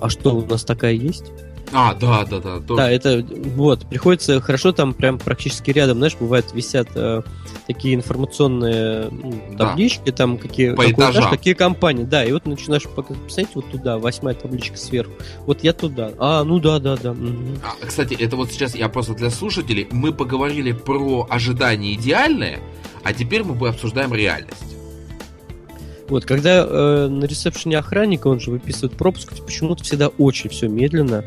А что, у нас такая есть? А, да, да, да. Тоже. Да, это вот, приходится хорошо там прям практически рядом, знаешь, бывает висят э, такие информационные ну, таблички, да. там какие, По какой, этажам. какие компании, да, и вот начинаешь посмотреть вот туда, восьмая табличка сверху, вот я туда, а, ну да, да, да. Угу. А, кстати, это вот сейчас я просто для слушателей, мы поговорили про ожидания идеальные, а теперь мы обсуждаем реальность. Вот, когда э, на ресепшене охранника, он же выписывает пропуск, почему-то всегда очень все медленно.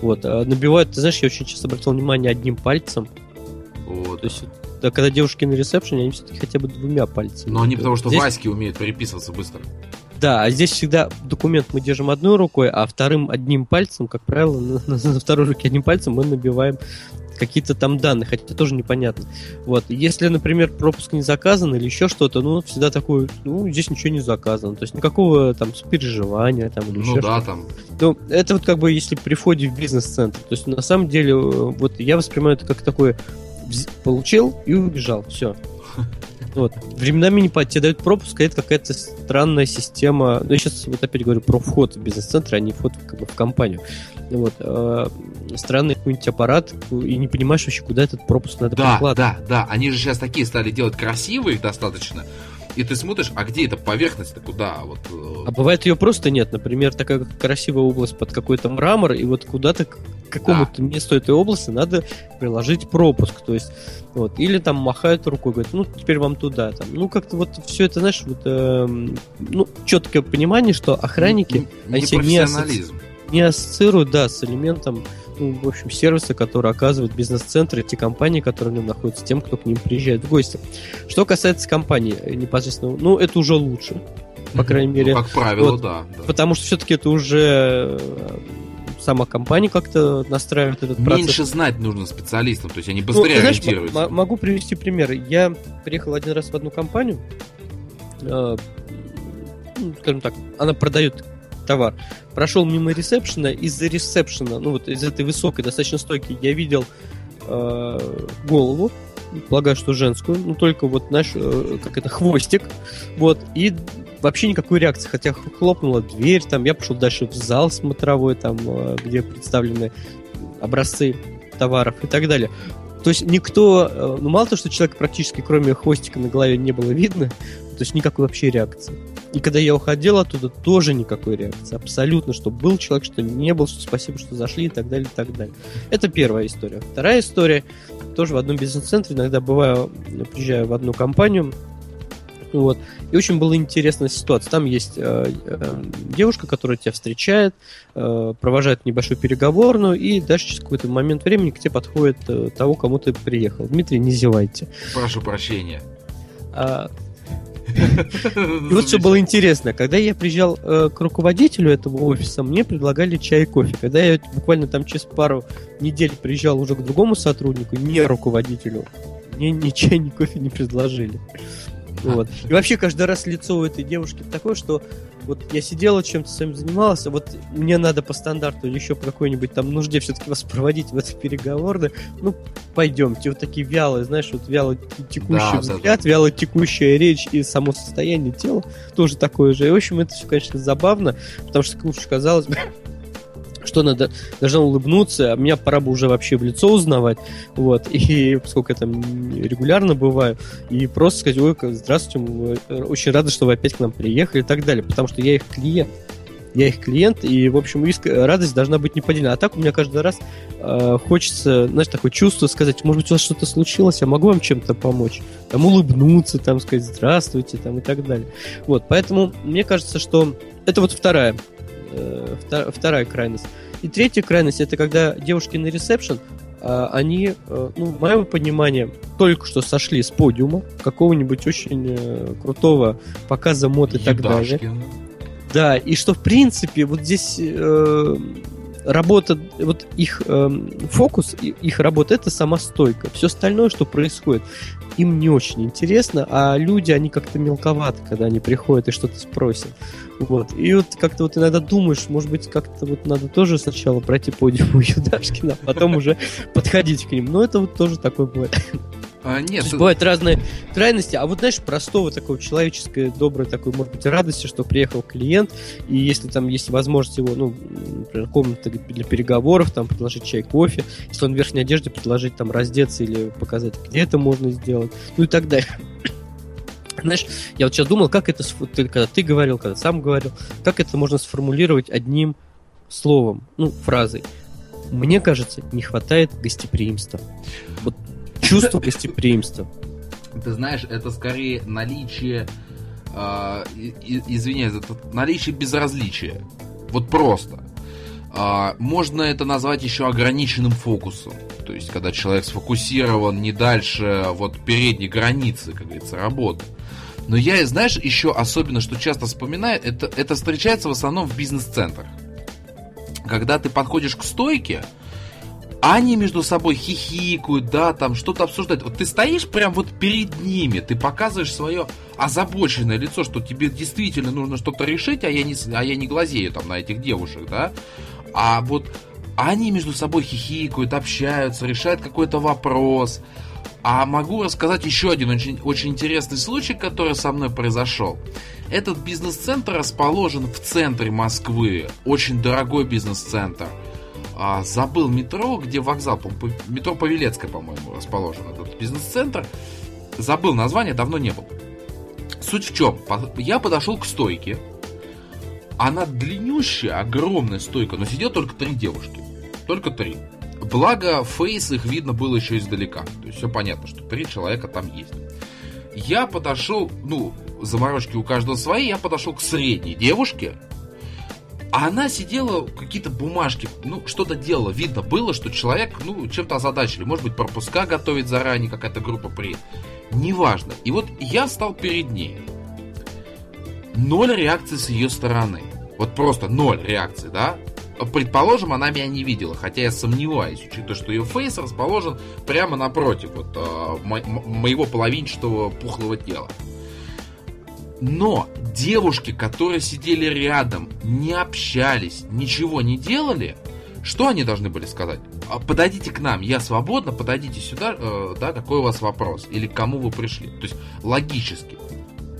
Вот, а набивают, ты знаешь, я очень часто обратил внимание одним пальцем. Вот. То есть, да, когда девушки на ресепшене, они все-таки хотя бы двумя пальцами. Но они потому что Здесь... Васьки умеют переписываться быстро. Да, а здесь всегда документ мы держим одной рукой, а вторым одним пальцем, как правило, на, на, на второй руке одним пальцем мы набиваем какие-то там данные, хотя тоже непонятно. Вот. Если, например, пропуск не заказан или еще что-то, ну, всегда такое, ну, здесь ничего не заказано. То есть никакого там переживания там или ну, еще да, что-то. там. Ну, это вот как бы если при входе в бизнес-центр. То есть на самом деле, э, вот я воспринимаю это как такое получил и убежал. Все. [laughs] Вот. Временами не тебе дают пропуск, а это какая-то странная система. Ну, я сейчас вот опять говорю про вход в бизнес-центр, а не вход как бы, в компанию. Вот. Э, странный какой-нибудь аппарат, и не понимаешь вообще, куда этот пропуск надо да, прикладывать. Да, да, они же сейчас такие стали делать красивые достаточно, и ты смотришь, а где эта поверхность-то, куда? Вот, э, а бывает ее просто нет. Например, такая красивая область под какой-то мрамор, и вот куда-то к какому-то да. месту этой области надо приложить пропуск. То есть, вот, или там махают рукой, говорят, ну, теперь вам туда. Там. Ну, как-то вот все это, знаешь, вот, э, ну, четкое понимание, что охранники, не, они себя не, асоци... не ассоциируют, да, с элементом ну, в общем, сервисы, которые оказывают бизнес-центры, те компании, которые в нем находятся, тем, кто к ним приезжает в гости. Что касается компании э, непосредственно, ну, это уже лучше, по крайней мере. Ну, как правило, вот, да, да. Потому что все-таки это уже э, сама компания как-то настраивает этот процесс. Меньше знать нужно специалистам, то есть они ну, быстрее ну, знаешь, ориентируются. могу привести пример. Я приехал один раз в одну компанию, э, ну, скажем так, она продает товар. Прошел мимо ресепшена, из-за ресепшена, ну вот из этой высокой, достаточно стойки, я видел э, голову, полагаю, что женскую, ну только вот, знаешь, э, как это, хвостик, вот, и вообще никакой реакции, хотя хлопнула дверь, там, я пошел дальше в зал смотровой, там, э, где представлены образцы товаров и так далее. То есть никто, э, ну мало того, что человека практически кроме хвостика на голове не было видно, то есть никакой вообще реакции. И когда я уходил оттуда, тоже никакой реакции. Абсолютно, что был человек, что не был, что спасибо, что зашли и так далее, и так далее. Это первая история. Вторая история, тоже в одном бизнес-центре, иногда бываю, приезжаю в одну компанию, вот. И очень была интересная ситуация. Там есть э, э, девушка, которая тебя встречает, э, провожает небольшую переговорную, и дальше через какой-то момент времени к тебе подходит э, того, кому ты приехал. Дмитрий, не зевайте. Прошу прощения. А, и вот что было интересно. Когда я приезжал э, к руководителю этого офиса, мне предлагали чай и кофе. Когда я буквально там через пару недель приезжал уже к другому сотруднику, не руководителю, мне ни чай, ни кофе не предложили. Вот. И вообще каждый раз лицо у этой девушки такое, что вот я сидела, чем-то своим занимался, вот мне надо по стандарту или еще по какой-нибудь там нужде все-таки вас проводить в это переговоры, ну, пойдемте, вот такие вялые, знаешь, вот вяло текущий да, взгляд, да, да. вяло текущая речь и само состояние тела тоже такое же. И, в общем, это все, конечно, забавно, потому что, как уж казалось бы, [laughs] что надо, должна улыбнуться, а меня пора бы уже вообще в лицо узнавать, вот, [laughs] и поскольку я там регулярно бываю, и просто сказать, ой, здравствуйте, мы очень рады, что вы опять к нам приехали и так далее, потому что я их клиент, я их клиент, и, в общем, иск, радость должна быть неподелена. А так у меня каждый раз э, хочется, знаешь, такое чувство сказать, может быть, у вас что-то случилось, я могу вам чем-то помочь? Там улыбнуться, там сказать здравствуйте, там и так далее. Вот, поэтому мне кажется, что это вот вторая э, вторая крайность. И третья крайность это когда девушки на ресепшн, а, они, э, ну, в моем понимании, только что сошли с подиума какого-нибудь очень э, крутого показа мод и так далее. Да, и что, в принципе, вот здесь э, работа, вот их э, фокус, их работа это сама стойка. Все остальное, что происходит, им не очень интересно, а люди, они как-то мелковаты, когда они приходят и что-то спросят. Вот. И вот как-то вот иногда думаешь, может быть, как-то вот надо тоже сначала пройти по у Юдашкина, а потом уже подходить к ним. Но это вот тоже такое бывает. А, нет. Есть бывают разные крайности, а вот знаешь, простого такого человеческого, доброй такой, может быть, радости, что приехал клиент, и если там есть возможность его, ну, например, комната для переговоров, там, предложить чай, кофе, если он в верхней одежде, предложить там раздеться или показать, где это можно сделать, ну и так далее. Знаешь, я вот сейчас думал, как это, ты, когда ты говорил, когда сам говорил, как это можно сформулировать одним словом, ну, фразой. Мне кажется, не хватает гостеприимства. Вот чувство [laughs] гостеприимства. Ты знаешь, это скорее наличие, э, извиняюсь, это наличие безразличия. Вот просто. Э, можно это назвать еще ограниченным фокусом. То есть, когда человек сфокусирован не дальше вот передней границы, как говорится, работы. Но я, знаешь, еще особенно, что часто вспоминаю, это, это встречается в основном в бизнес-центрах. Когда ты подходишь к стойке, они между собой хихикают, да, там что-то обсуждают. Вот ты стоишь прям вот перед ними, ты показываешь свое озабоченное лицо, что тебе действительно нужно что-то решить, а я не, а я не глазею там на этих девушек, да. А вот они между собой хихикают, общаются, решают какой-то вопрос. А могу рассказать еще один очень, очень интересный случай, который со мной произошел. Этот бизнес-центр расположен в центре Москвы. Очень дорогой бизнес-центр. А, забыл метро, где вокзал, метро Павелецкая, по-моему, расположен этот бизнес-центр. Забыл название, давно не был. Суть в чем? Я подошел к стойке. Она длиннющая, огромная стойка, но сидят только три девушки. Только три. Благо, фейс их видно было еще издалека. То есть все понятно, что три человека там есть. Я подошел, ну, заморочки у каждого свои, я подошел к средней девушке, а она сидела, какие-то бумажки, ну, что-то делала. Видно было, что человек, ну, чем-то озадачили. Может быть, пропуска готовить заранее, какая-то группа при... Неважно. И вот я стал перед ней. Ноль реакции с ее стороны. Вот просто ноль реакции, да? Предположим, она меня не видела, хотя я сомневаюсь, учитывая, что ее фейс расположен прямо напротив вот, э, мо- моего половинчатого пухлого тела. Но девушки, которые сидели рядом, не общались, ничего не делали, что они должны были сказать? «А, подойдите к нам, я свободна, подойдите сюда, э, да, какой у вас вопрос? Или к кому вы пришли? То есть логически.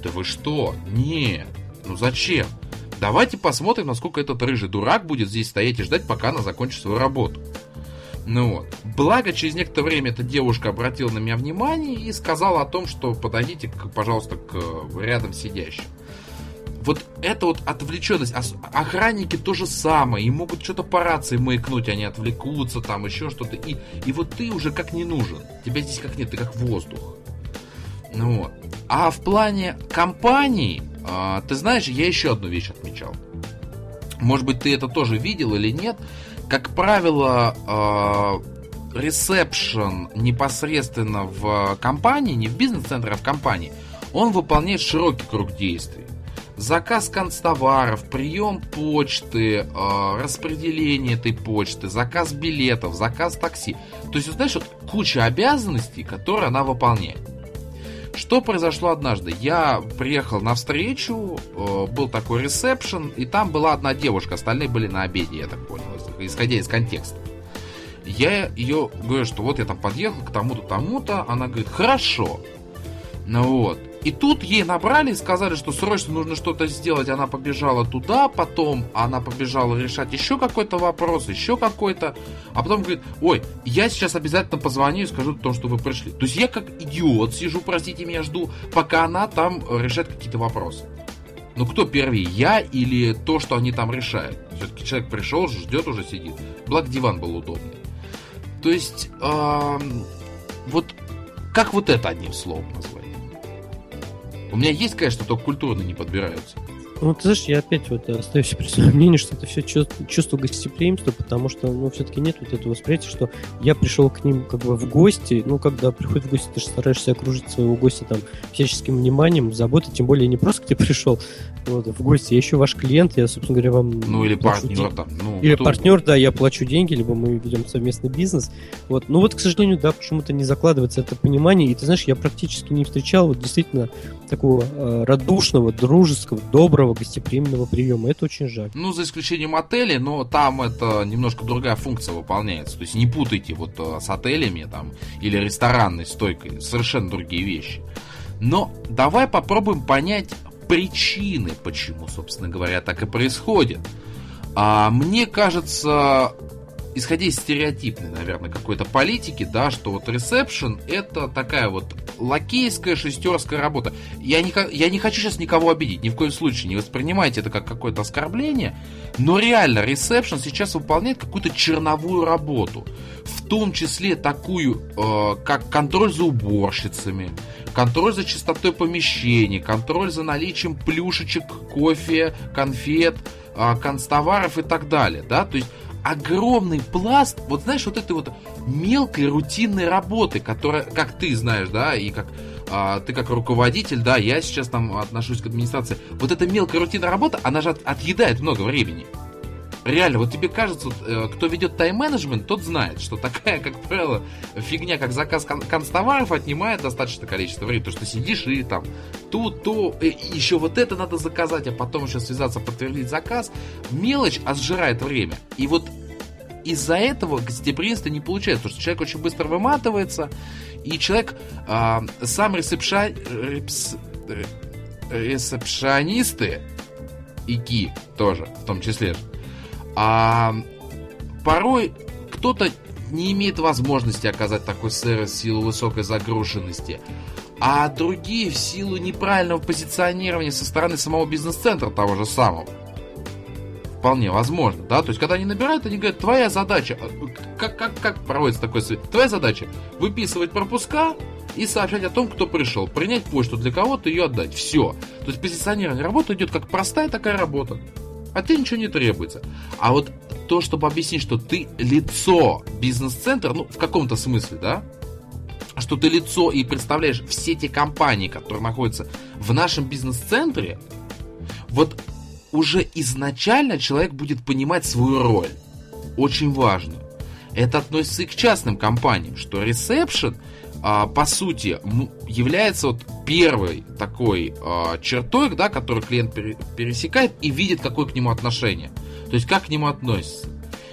Да вы что? Нет. Ну зачем? Давайте посмотрим, насколько этот рыжий дурак будет здесь стоять и ждать, пока она закончит свою работу. Ну вот. Благо, через некоторое время эта девушка обратила на меня внимание и сказала о том, что подойдите, пожалуйста, к рядом сидящим. Вот это вот отвлеченность. Охранники то же самое. И могут что-то по рации маякнуть, они отвлекутся, там еще что-то. И, и вот ты уже как не нужен. Тебя здесь как нет, ты как воздух. Ну вот. А в плане компаний, а, ты знаешь, я еще одну вещь отмечал. Может быть, ты это тоже видел или нет. Как правило, ресепшн непосредственно в компании, не в бизнес-центре, а в компании, он выполняет широкий круг действий. Заказ констоваров, прием почты, распределение этой почты, заказ билетов, заказ такси. То есть, знаешь, вот куча обязанностей, которые она выполняет. Что произошло однажды? Я приехал на встречу, э, был такой ресепшн, и там была одна девушка, остальные были на обеде, я так понял, исходя из контекста. Я ее говорю, что вот я там подъехал к тому-то, тому-то, она говорит, хорошо. Ну вот. И тут ей набрали и сказали, что срочно нужно что-то сделать. Она побежала туда, потом она побежала решать еще какой-то вопрос, еще какой-то. А потом говорит, ой, я сейчас обязательно позвоню и скажу то, что вы пришли. То есть я как идиот сижу, простите меня, жду, пока она там решает какие-то вопросы. Ну кто первый, я или то, что они там решают? Все-таки человек пришел, ждет, уже сидит. Благо диван был удобный. То есть, вот как вот это одним словом назвать? У меня есть, конечно, только культурно не подбираются. Ну, ты знаешь, я опять вот остаюсь при своем мнении, что это все чувство, чувство гостеприимства, потому что, ну, все-таки нет вот этого восприятия, что я пришел к ним как бы в гости, ну, когда приходит в гости, ты же стараешься окружить своего гостя там всяческим вниманием, заботой, тем более не просто к тебе пришел вот, в гости, я еще ваш клиент, я, собственно говоря, вам... Ну, или партнер там. Ну, или кто... партнер, да, я плачу деньги, либо мы ведем совместный бизнес. Вот. Ну, вот, к сожалению, да, почему-то не закладывается это понимание, и ты знаешь, я практически не встречал вот действительно такого э, радушного, дружеского, доброго, гостеприимного приема. Это очень жаль. Ну, за исключением отелей, но там это немножко другая функция выполняется. То есть не путайте вот э, с отелями там или ресторанной стойкой. Совершенно другие вещи. Но давай попробуем понять причины, почему, собственно говоря, так и происходит. А мне кажется, исходя из стереотипной, наверное, какой-то политики, да, что вот ресепшн это такая вот лакейская шестерская работа. Я не, я не хочу сейчас никого обидеть, ни в коем случае, не воспринимайте это как какое-то оскорбление, но реально ресепшн сейчас выполняет какую-то черновую работу, в том числе такую, э, как контроль за уборщицами, контроль за чистотой помещений, контроль за наличием плюшечек, кофе, конфет, э, констоваров и так далее, да, то есть огромный пласт, вот знаешь, вот этой вот мелкой рутинной работы, которая, как ты знаешь, да, и как а, ты как руководитель, да, я сейчас там отношусь к администрации, вот эта мелкая рутинная работа, она же от, отъедает много времени. Реально, вот тебе кажется, э, кто ведет тайм-менеджмент, тот знает, что такая, как правило, фигня, как заказ кон- констоваров отнимает достаточное количество времени, то что сидишь и там тут, то, и еще вот это надо заказать, а потом еще связаться, подтвердить заказ. Мелочь, а сжирает время. И вот из-за этого гостеприимство не получается, потому что человек очень быстро выматывается, и человек э, сам ресепша... репс... ресепшонисты, и ки тоже, в том числе, а порой кто-то не имеет возможности оказать такой сервис в силу высокой загруженности, а другие в силу неправильного позиционирования со стороны самого бизнес-центра того же самого. Вполне возможно, да, то есть когда они набирают, они говорят, твоя задача, э, как, как, как проводится такой свет, твоя задача выписывать пропуска и сообщать о том, кто пришел, принять почту для кого-то ее отдать, все. То есть позиционирование работы идет как простая такая работа, а ты ничего не требуется. А вот то, чтобы объяснить, что ты лицо бизнес-центра, ну, в каком-то смысле, да, что ты лицо и представляешь все те компании, которые находятся в нашем бизнес-центре, вот уже изначально человек будет понимать свою роль. Очень важно. Это относится и к частным компаниям, что ресепшн, а, по сути, является вот первой такой а, чертой, да, которую клиент пересекает и видит, какое к нему отношение. То есть, как к нему относится.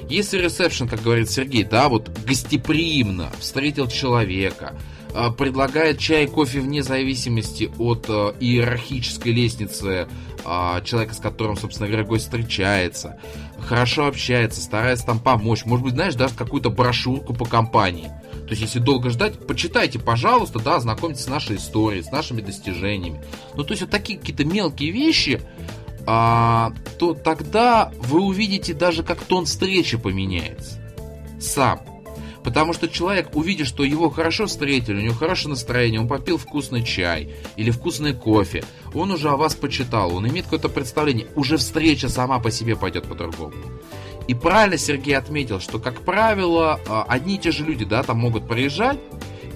Если ресепшн, как говорит Сергей, да, вот гостеприимно встретил человека, а, предлагает чай и кофе вне зависимости от иерархической лестницы а, человека, с которым, собственно говоря, гость встречается, хорошо общается, старается там помочь, может быть, знаешь, даже какую-то брошюрку по компании. То есть, если долго ждать, почитайте, пожалуйста, да, знакомьтесь с нашей историей, с нашими достижениями. Ну, то есть, вот такие какие-то мелкие вещи, а, то тогда вы увидите даже, как тон встречи поменяется. Сам. Потому что человек, увидит, что его хорошо встретили, у него хорошее настроение, он попил вкусный чай или вкусный кофе, он уже о вас почитал, он имеет какое-то представление, уже встреча сама по себе пойдет по-другому. И правильно Сергей отметил, что, как правило, а, одни и те же люди, да, там могут приезжать,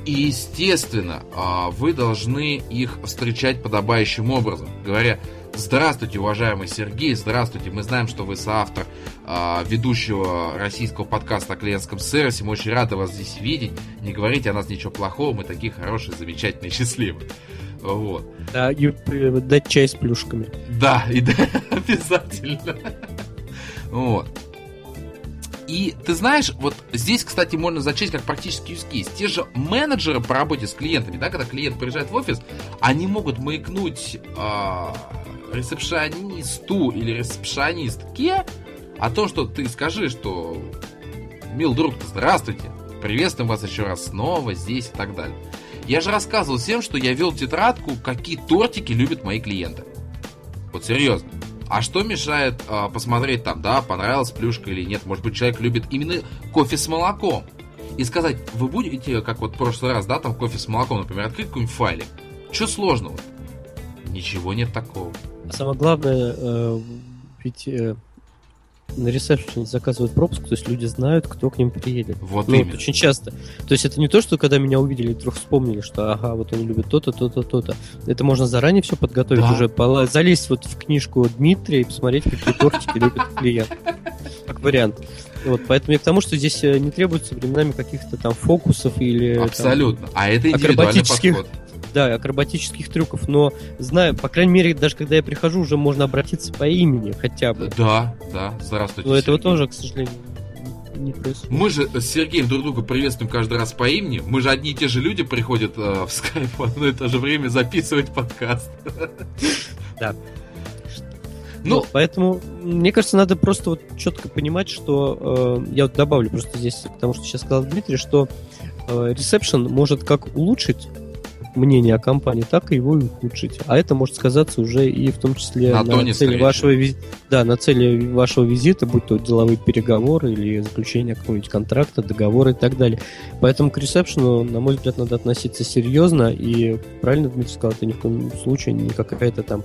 и, естественно, а, вы должны их встречать подобающим образом, говоря, Здравствуйте, уважаемый Сергей, здравствуйте. Мы знаем, что вы соавтор э, ведущего российского подкаста о клиентском сервисе. Мы очень рады вас здесь видеть. Не говорите о нас ничего плохого, мы такие хорошие, замечательные, [laughs] счастливые. Вот. Да, и дать чай с плюшками. Да, и [laughs] да, обязательно. Вот. И ты знаешь, вот здесь, кстати, можно зачесть как практически use case. Те же менеджеры по работе с клиентами, да, когда клиент приезжает в офис, они могут маякнуть э, ресепшонисту или ресепшонистке о том, что ты скажи, что мил друг, здравствуйте, приветствуем вас еще раз снова здесь и так далее. Я же рассказывал всем, что я вел тетрадку, какие тортики любят мои клиенты. Вот серьезно. А что мешает э, посмотреть там, да, понравилась плюшка или нет? Может быть, человек любит именно кофе с молоком. И сказать, вы будете, как вот в прошлый раз, да, там кофе с молоком, например, открыть какой-нибудь файлик. Что сложного? Ничего нет такого. Самое главное, э, ведь э, на ресепшене заказывают пропуск, то есть люди знают, кто к ним приедет. Вот ну, именно. очень часто. То есть это не то, что когда меня увидели, вдруг вспомнили, что ага, вот он любит то-то, то-то, то-то. Это можно заранее все подготовить, Да. уже залезть вот в книжку Дмитрия и посмотреть, какие тортики любит клиент. Как вариант. Вот, поэтому я к тому, что здесь э, не требуется временами каких-то там фокусов или... там, Абсолютно. А это индивидуальный акробатических- подход. Да, акробатических трюков, но знаю, по крайней мере, даже когда я прихожу, уже можно обратиться по имени хотя бы. Да, да. Здравствуйте. Но этого Сергей. тоже, к сожалению, не происходит. Мы же с Сергеем друг друга приветствуем каждый раз по имени. Мы же одни и те же люди приходят э, в скайп в [laughs] одно и то же время записывать подкаст. Да. Ну, Вот, поэтому, мне кажется, надо просто вот четко понимать, что э, я вот добавлю просто здесь к тому, что сейчас сказал Дмитрий, что э, ресепшн может как улучшить мнение о компании, так и его и ухудшить. А это может сказаться уже и в том числе На на, цели вашего визи- да, на цели вашего визита, будь то деловые переговоры или заключение какого-нибудь контракта, договора и так далее. Поэтому к ресепшену, на мой взгляд, надо относиться серьезно и правильно Дмитрий сказал, это ни в коем случае не какая-то там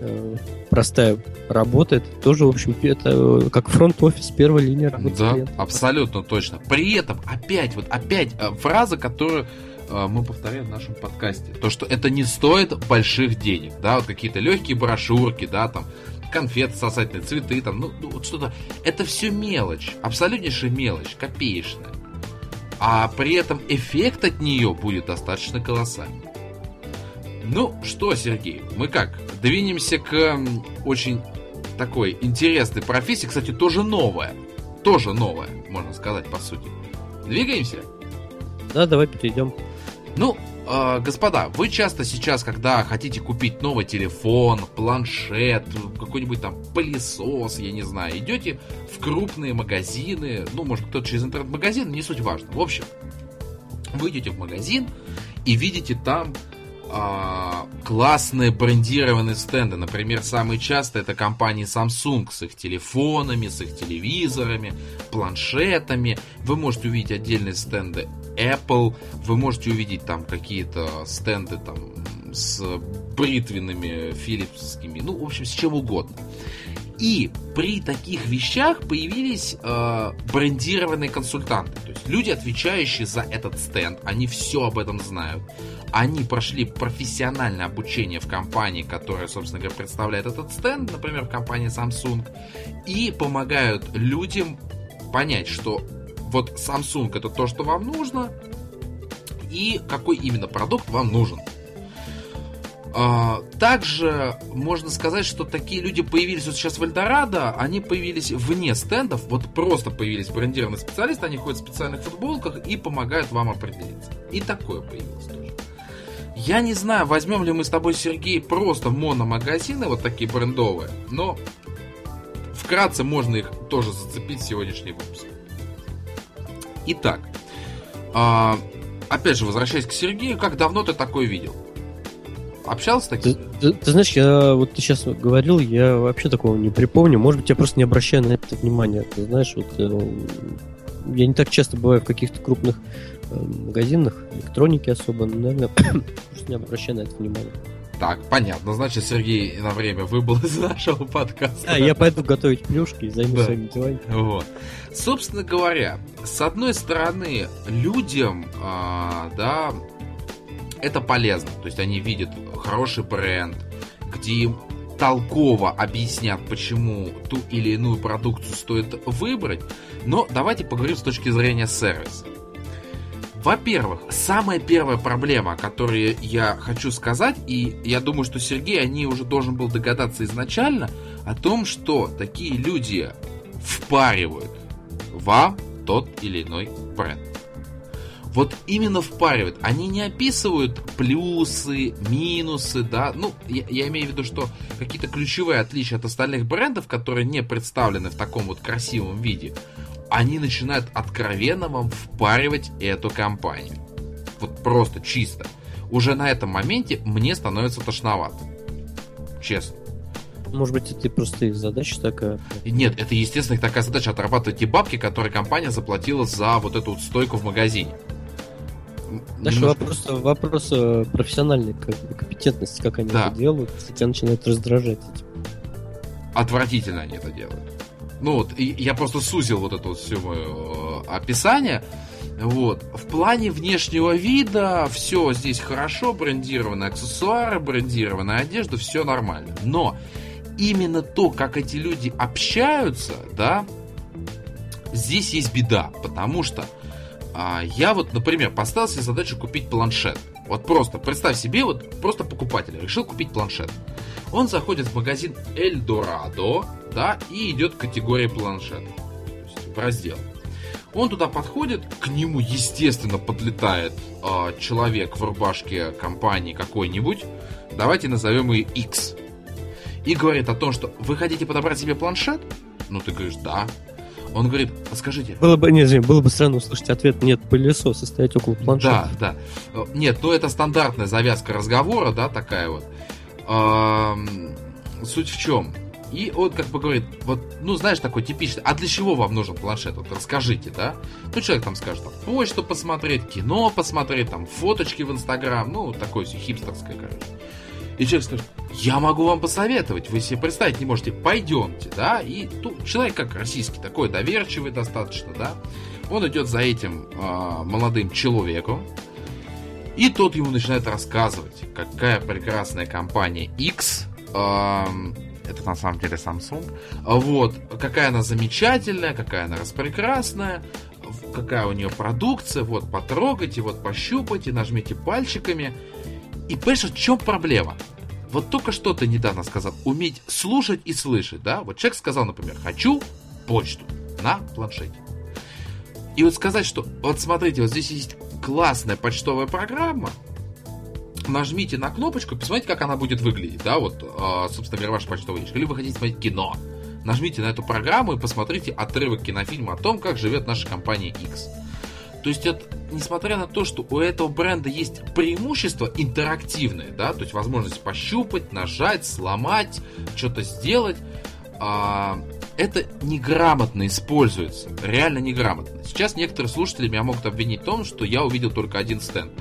э, простая работа, это тоже, в общем, это э, как фронт-офис первой линии работы. Да, клиентом. абсолютно точно. При этом, опять, вот опять э, фраза, которую мы повторяем в нашем подкасте. То, что это не стоит больших денег, да, вот какие-то легкие брошюрки, да, там, конфеты сосательные, цветы, там, ну, ну, вот что-то. Это все мелочь, абсолютнейшая мелочь, копеечная. А при этом эффект от нее будет достаточно колоссальный. Ну что, Сергей, мы как? Двинемся к очень такой интересной профессии, кстати, тоже новая. Тоже новая, можно сказать, по сути. Двигаемся? Да, давай перейдем. Ну, э, господа, вы часто сейчас, когда хотите купить новый телефон, планшет, какой-нибудь там пылесос, я не знаю, идете в крупные магазины, ну, может, кто-то через интернет-магазин, не суть важно. В общем, вы идете в магазин и видите там а, классные брендированные стенды. Например, самые часто это компании Samsung с их телефонами, с их телевизорами, планшетами. Вы можете увидеть отдельные стенды Apple, вы можете увидеть там какие-то стенды там с бритвенными филипсскими, ну, в общем, с чем угодно. И при таких вещах появились э, брендированные консультанты. То есть люди, отвечающие за этот стенд, они все об этом знают. Они прошли профессиональное обучение в компании, которая, собственно говоря, представляет этот стенд, например, в компании Samsung, и помогают людям понять, что вот Samsung это то, что вам нужно, и какой именно продукт вам нужен. А, Также можно сказать, что такие люди появились вот сейчас в Эльдорадо, они появились вне стендов, вот просто появились брендированные специалисты, они ходят в специальных футболках и помогают вам определиться. И такое появилось тоже. Я не знаю, возьмем ли мы с тобой, Сергей, просто мономагазины, вот такие брендовые, но вкратце можно их тоже зацепить в сегодняшний выпуск. Итак, а, опять же, возвращаясь к Сергею, как давно ты такое видел? Общался с Ты, таким? ты- ты знаешь, я вот ты сейчас говорил, я вообще такого не припомню. Может быть, я просто не обращаю на это внимания. Ты знаешь, вот э, я не так часто бываю в каких-то крупных э, магазинах, электроники особо, но, наверное, [coughs] просто не обращаю на это внимания. Так, понятно. Значит, Сергей на время выбыл из нашего подкаста. А, я пойду готовить плюшки и займусь Да. своими делами. Вот. Собственно говоря, с одной стороны, людям, а, да, это полезно. То есть они видят хороший бренд, где им толково объяснят, почему ту или иную продукцию стоит выбрать. Но давайте поговорим с точки зрения сервиса. Во-первых, самая первая проблема, которую я хочу сказать, и я думаю, что Сергей о ней уже должен был догадаться изначально, о том, что такие люди впаривают вам тот или иной бренд. Вот именно впаривают. Они не описывают плюсы, минусы, да. Ну, я, я имею в виду, что какие-то ключевые отличия от остальных брендов, которые не представлены в таком вот красивом виде, они начинают откровенно вам впаривать эту компанию. Вот просто чисто. Уже на этом моменте мне становится тошновато. Честно. Может быть, это просто их задача такая. Нет, это естественно их такая задача отрабатывать те бабки, которые компания заплатила за вот эту вот стойку в магазине. Дальше немножко... вопрос, вопрос э, профессиональной компетентности, как они да. это делают, если тебя начинает раздражать этим. Отвратительно они это делают. Ну вот, я просто сузил вот это вот все мое э, описание. Вот. В плане внешнего вида все здесь хорошо, брендированные аксессуары, брендированная одежда, все нормально. Но именно то, как эти люди общаются, да, здесь есть беда, потому что я вот, например, поставил себе задачу купить планшет. Вот просто, представь себе, вот просто покупатель решил купить планшет. Он заходит в магазин Эльдорадо, да, и идет к категории планшет. в раздел. Он туда подходит, к нему, естественно, подлетает э, человек в рубашке компании какой-нибудь. Давайте назовем ее X. И говорит о том, что вы хотите подобрать себе планшет? Ну, ты говоришь, да. Он говорит, а скажите... Было бы, нет, было бы странно услышать ответ, нет, пылесоса стоять около планшета. Да, да. Нет, ну это стандартная завязка разговора, да, такая вот. Суть в чем? И он как бы говорит, вот, ну, знаешь, такой типичный, а для чего вам нужен планшет? Вот расскажите, да? Ну, человек там скажет, там, почту посмотреть, кино посмотреть, там, фоточки в Инстаграм, ну, такое все хипстерское, короче. И человек скажет, я могу вам посоветовать, вы себе представить не можете, пойдемте, да? И тут человек как российский, такой доверчивый достаточно, да? Он идет за этим э, молодым человеком, и тот ему начинает рассказывать, какая прекрасная компания X, э, это на самом деле Samsung. Вот, какая она замечательная, какая она распрекрасная, какая у нее продукция, вот, потрогайте, вот, пощупайте, нажмите пальчиками. И понимаешь, в чем проблема? Вот только что ты недавно сказал, уметь слушать и слышать, да? Вот человек сказал, например, хочу почту на планшете. И вот сказать, что вот смотрите, вот здесь есть классная почтовая программа, нажмите на кнопочку, посмотрите, как она будет выглядеть, да, вот, э, собственно говоря, ваш почтовый ящик. Или вы хотите смотреть кино, нажмите на эту программу и посмотрите отрывок кинофильма о том, как живет наша компания X. То есть, это, несмотря на то, что у этого бренда есть преимущество интерактивное, да, то есть возможность пощупать, нажать, сломать, что-то сделать, а, это неграмотно используется, реально неграмотно. Сейчас некоторые слушатели меня могут обвинить в том, что я увидел только один стенд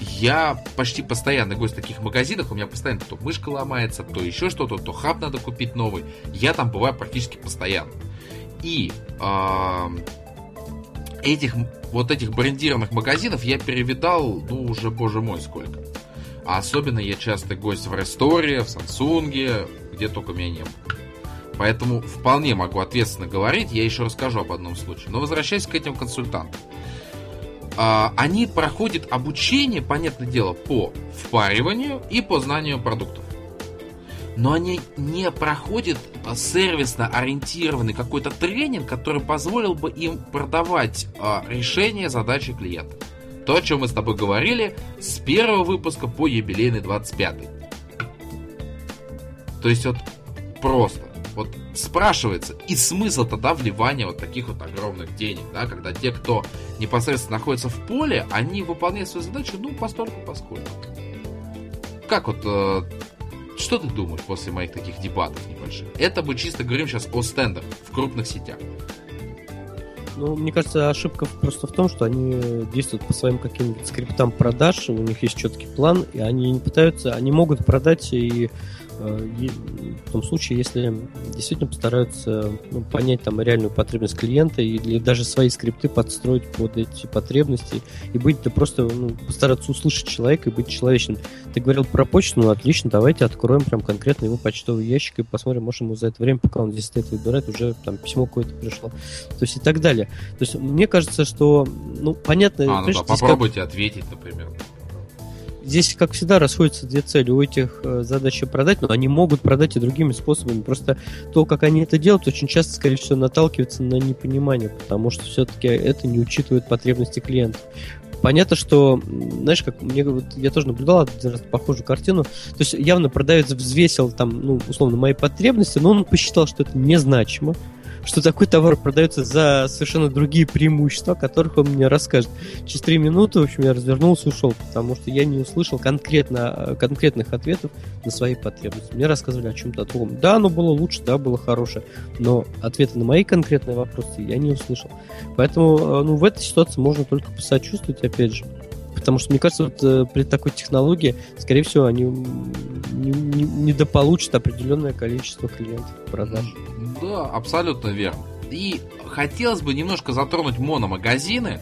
я почти постоянно гость в таких магазинах, у меня постоянно то мышка ломается, то еще что-то, то хаб надо купить новый. Я там бываю практически постоянно. И э, этих вот этих брендированных магазинов я перевидал, ну уже боже мой сколько. А особенно я часто гость в Ресторе, в Самсунге, где только меня не было. Поэтому вполне могу ответственно говорить, я еще расскажу об одном случае. Но возвращаясь к этим консультантам. А, они проходят обучение, понятное дело, по впариванию и по знанию продуктов. Но они не проходят сервисно ориентированный какой-то тренинг, который позволил бы им продавать а, решение задачи клиента. То, о чем мы с тобой говорили с первого выпуска по юбилейный 25. То есть вот просто вот спрашивается, и смысл тогда вливания вот таких вот огромных денег, да, когда те, кто непосредственно находится в поле, они выполняют свою задачу, ну, постольку поскольку. Как вот, э, что ты думаешь после моих таких дебатов небольших? Это мы чисто говорим сейчас о стендах в крупных сетях. Ну, мне кажется, ошибка просто в том, что они действуют по своим каким-нибудь скриптам продаж, у них есть четкий план, и они не пытаются, они могут продать и в том случае, если действительно постараются ну, понять там реальную потребность клиента или даже свои скрипты подстроить под эти потребности и быть да просто ну, постараться услышать человека и быть человечным. Ты говорил про почту, ну отлично, давайте откроем прям конкретно его почтовый ящик и посмотрим, может ему за это время, пока он здесь стоит выбирает, уже там письмо какое-то пришло. То есть и так далее. То есть мне кажется, что, ну, понятно... А, ну да, попробуйте как... ответить, например здесь, как всегда, расходятся две цели. У этих э, задача продать, но они могут продать и другими способами. Просто то, как они это делают, очень часто, скорее всего, наталкивается на непонимание, потому что все-таки это не учитывает потребности клиента. Понятно, что, знаешь, как мне вот я тоже наблюдал один раз похожую картину. То есть явно продавец взвесил там, ну, условно, мои потребности, но он посчитал, что это незначимо что такой товар продается за совершенно другие преимущества, о которых он мне расскажет. Через три минуты, в общем, я развернулся и ушел, потому что я не услышал конкретно, конкретных ответов на свои потребности. Мне рассказывали о чем-то другом. Да, оно было лучше, да, было хорошее, но ответы на мои конкретные вопросы я не услышал. Поэтому, э, ну, в этой ситуации можно только посочувствовать, опять же, потому что, мне кажется, вот э, при такой технологии, скорее всего, они не, не, недополучат определенное количество клиентов продаж. Да, абсолютно верно. И хотелось бы немножко затронуть мономагазины,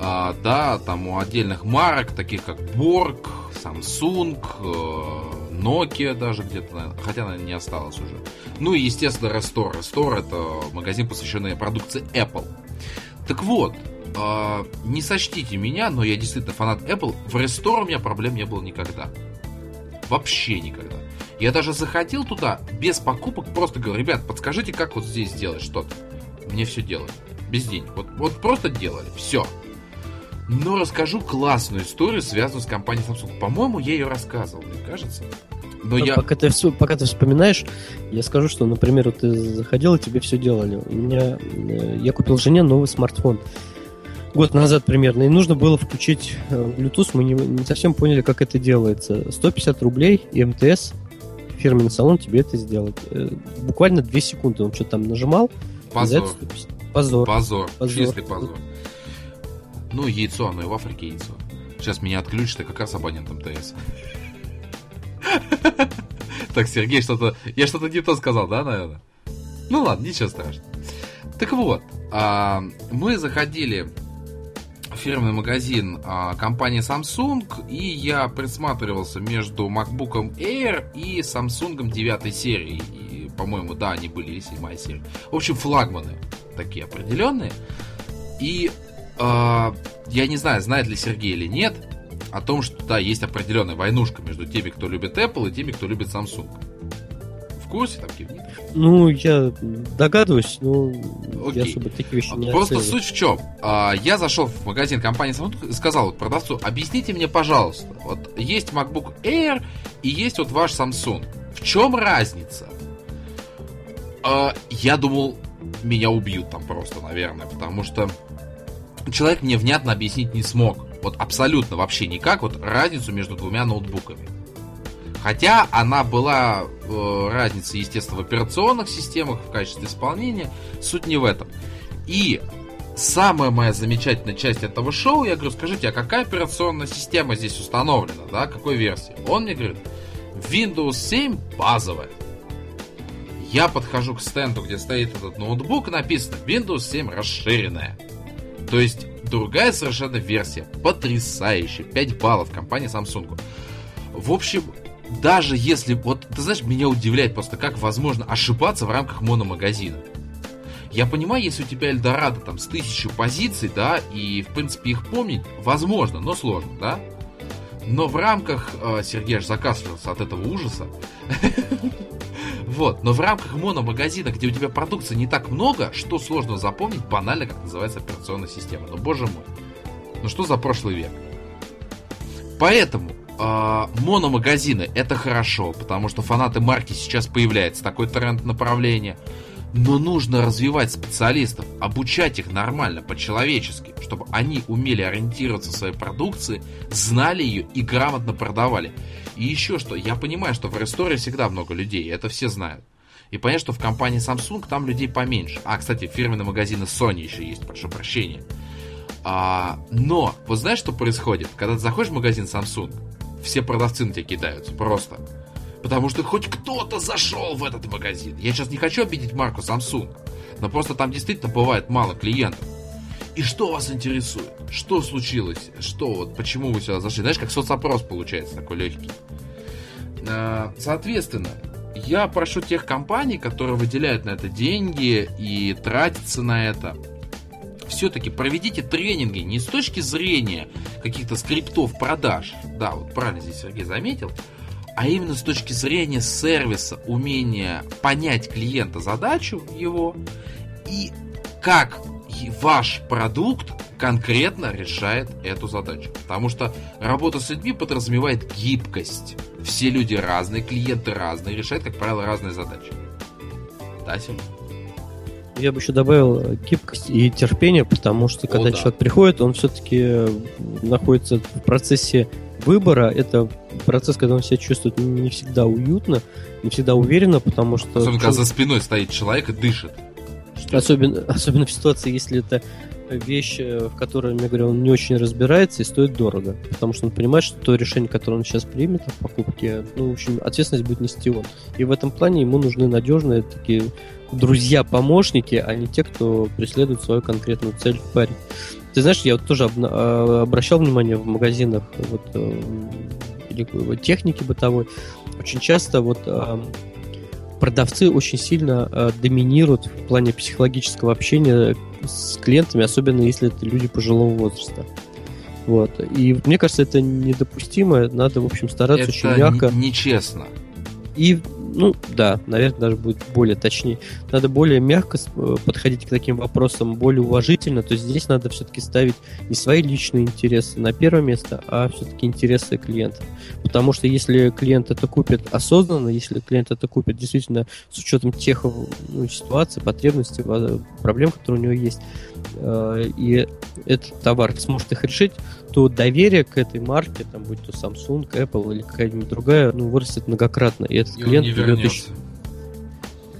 а, да, там у отдельных марок, таких как Borg, Samsung, э, Nokia даже где-то, хотя она не осталась уже. Ну и, естественно, Restore. Restore это магазин, посвященный продукции Apple. Так вот, э, не сочтите меня, но я действительно фанат Apple. В Restore у меня проблем не было никогда. Вообще никогда. Я даже заходил туда без покупок, просто говорю, ребят, подскажите, как вот здесь сделать что-то. Мне все делали. Без денег. Вот, вот просто делали. Все. Но расскажу классную историю, связанную с компанией Samsung. По-моему, я ее рассказывал, мне кажется. Но а я... пока, ты, пока ты вспоминаешь, я скажу, что, например, вот ты заходил, и тебе все делали. У меня, э, я купил жене новый смартфон год назад примерно, и нужно было включить э, Bluetooth, мы не, не совсем поняли, как это делается. 150 рублей и МТС, фирменный салон тебе это сделает. Э, буквально 2 секунды он что-то там нажимал. Позор. Позор. Позор. Позор. Чистый позор. Ну, яйцо, оно и в Африке яйцо. Сейчас меня отключат, и как раз абонент МТС. [laughs] Так, Сергей, что-то... Я что-то не то сказал, да, наверное? Ну ладно, ничего страшного. Так вот, а, мы заходили фирменный магазин а, компании Samsung, и я присматривался между MacBook Air и Samsung 9 серии. И, по-моему, да, они были и 7 серия. В общем, флагманы такие определенные. И э, я не знаю, знает ли Сергей или нет, о том, что да, есть определенная войнушка между теми, кто любит Apple, и теми, кто любит Samsung. В курсе там кивни? Ну, я догадываюсь, но Окей. я особо такие вещи не Просто оцениваю. суть в чем? А, я зашел в магазин компании Samsung и сказал вот, продавцу, объясните мне, пожалуйста, вот есть MacBook Air и есть вот ваш Samsung. В чем разница? А, я думал, меня убьют там просто, наверное, потому что человек мне внятно объяснить не смог. Вот абсолютно вообще никак вот разницу между двумя ноутбуками. Хотя она была э, разница, естественно, в операционных системах, в качестве исполнения. Суть не в этом. И самая моя замечательная часть этого шоу, я говорю, скажите, а какая операционная система здесь установлена, да, какой версии? Он мне говорит, Windows 7 базовая. Я подхожу к стенду, где стоит этот ноутбук, написано Windows 7 расширенная. То есть другая совершенно версия. Потрясающе. 5 баллов компании Samsung. В общем, даже если... Вот, ты знаешь, меня удивляет просто, как возможно ошибаться в рамках мономагазина. Я понимаю, если у тебя Эльдорадо там с тысячу позиций, да, и, в принципе, их помнить возможно, но сложно, да? Но в рамках... Э, Сергей аж закашлялся от этого ужаса. [laughs] Вот, но в рамках мономагазина, где у тебя продукции не так много, что сложно запомнить банально, как называется операционная система. Ну, боже мой. Ну, что за прошлый век? Поэтому э, мономагазины это хорошо, потому что фанаты марки сейчас появляется такой тренд направления. Но нужно развивать специалистов, обучать их нормально, по-человечески, чтобы они умели ориентироваться в своей продукции, знали ее и грамотно продавали. И еще что, я понимаю, что в Рестore всегда много людей, это все знают. И понятно, что в компании Samsung там людей поменьше. А, кстати, фирменные магазины Sony еще есть, прошу прощения. А, но, вот знаешь, что происходит? Когда ты заходишь в магазин Samsung, все продавцы на тебя кидаются, просто. Потому что хоть кто-то зашел в этот магазин. Я сейчас не хочу обидеть марку Samsung, но просто там действительно бывает мало клиентов. И что вас интересует? Что случилось? Что вот, почему вы сюда зашли? Знаешь, как соцопрос получается такой легкий. А, соответственно, я прошу тех компаний, которые выделяют на это деньги и тратятся на это, все-таки проведите тренинги не с точки зрения каких-то скриптов продаж, да, вот правильно здесь Сергей заметил, а именно с точки зрения сервиса, умения понять клиента задачу его и как ваш продукт конкретно решает эту задачу. Потому что работа с людьми подразумевает гибкость. Все люди разные, клиенты разные, решают, как правило, разные задачи. Да, Сергей? Я бы еще добавил гибкость и терпение, потому что когда О, да. человек приходит, он все-таки находится в процессе выбора. Это процесс, когда он себя чувствует не всегда уютно, не всегда уверенно, потому что... Особенно, когда за спиной стоит человек и дышит. Особенно, [laughs] особенно в ситуации, если это вещь, в которой, я говорю, он не очень разбирается и стоит дорого. Потому что он понимает, что то решение, которое он сейчас примет в покупке, ну, в общем, ответственность будет нести он. И в этом плане ему нужны надежные такие друзья-помощники, а не те, кто преследует свою конкретную цель в паре. Ты знаешь, я вот тоже а, обращал внимание в магазинах вот, э, техники бытовой. Очень часто вот продавцы очень сильно э, доминируют в плане психологического общения с клиентами, особенно если это люди пожилого возраста. Вот. И мне кажется, это недопустимо. Надо, в общем, стараться это очень мягко. Нечестно. И ну, да, наверное, даже будет более точнее. Надо более мягко э, подходить к таким вопросам, более уважительно. То есть здесь надо все-таки ставить не свои личные интересы на первое место, а все-таки интересы клиента. Потому что если клиент это купит осознанно, если клиент это купит действительно с учетом тех ну, ситуаций, потребностей, проблем, которые у него есть, э, и этот товар сможет их решить, то доверие к этой марке, там, будь то Samsung, Apple или какая-нибудь другая, ну, вырастет многократно. И этот и клиент он не придет еще...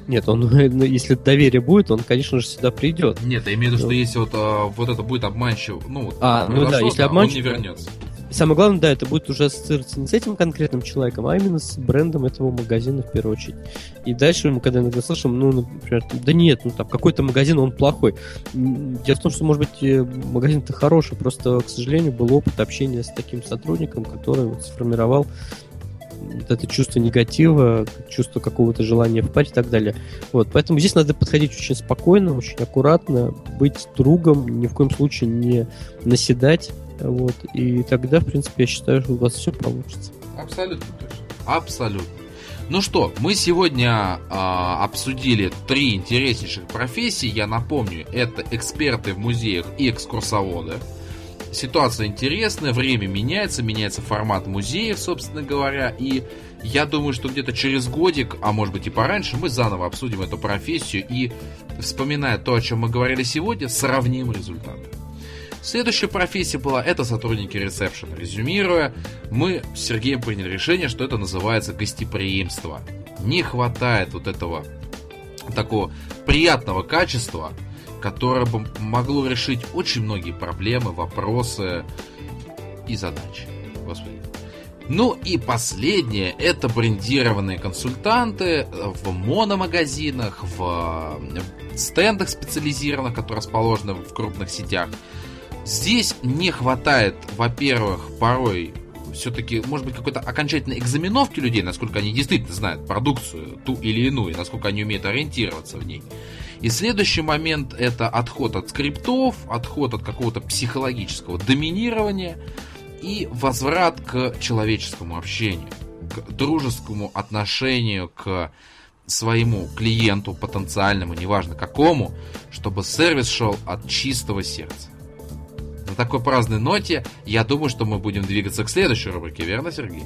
Нет, он, [laughs] ну, если доверие будет, он, конечно же, сюда придет. Нет, я имею в виду, что ну. если вот, а, вот это будет обманчиво, ну, а, ну да, если обманчиво, он не вернется. Самое главное, да, это будет уже ассоциироваться не с этим конкретным человеком, а именно с брендом этого магазина в первую очередь. И дальше мы когда иногда слышим, ну, например, да нет, ну там какой-то магазин, он плохой. Дело в том, что, может быть, э, магазин-то хороший, просто, к сожалению, был опыт общения с таким сотрудником, который вот сформировал вот это чувство негатива, чувство какого-то желания в паре и так далее. Вот, поэтому здесь надо подходить очень спокойно, очень аккуратно, быть другом, ни в коем случае не наседать, вот, и тогда, в принципе, я считаю, что у вас все получится. Абсолютно точно. Абсолютно. Ну что, мы сегодня э, обсудили три интереснейших профессии. Я напомню, это эксперты в музеях и экскурсоводы. Ситуация интересная, время меняется, меняется формат музеев, собственно говоря, и я думаю, что где-то через годик, а может быть и пораньше, мы заново обсудим эту профессию и, вспоминая то, о чем мы говорили сегодня, сравним результаты. Следующая профессия была это сотрудники ресепшена. Резюмируя, мы с Сергеем приняли решение, что это называется гостеприимство. Не хватает вот этого такого приятного качества, которое бы могло решить очень многие проблемы, вопросы и задачи. Господи. Ну и последнее, это брендированные консультанты в мономагазинах, в стендах специализированных, которые расположены в крупных сетях. Здесь не хватает, во-первых, порой все-таки, может быть, какой-то окончательной экзаменовки людей, насколько они действительно знают продукцию, ту или иную, насколько они умеют ориентироваться в ней. И следующий момент это отход от скриптов, отход от какого-то психологического доминирования и возврат к человеческому общению, к дружескому отношению к своему клиенту потенциальному, неважно какому, чтобы сервис шел от чистого сердца. Такой праздной ноте я думаю, что мы будем двигаться к следующей рубрике, верно, Сергей?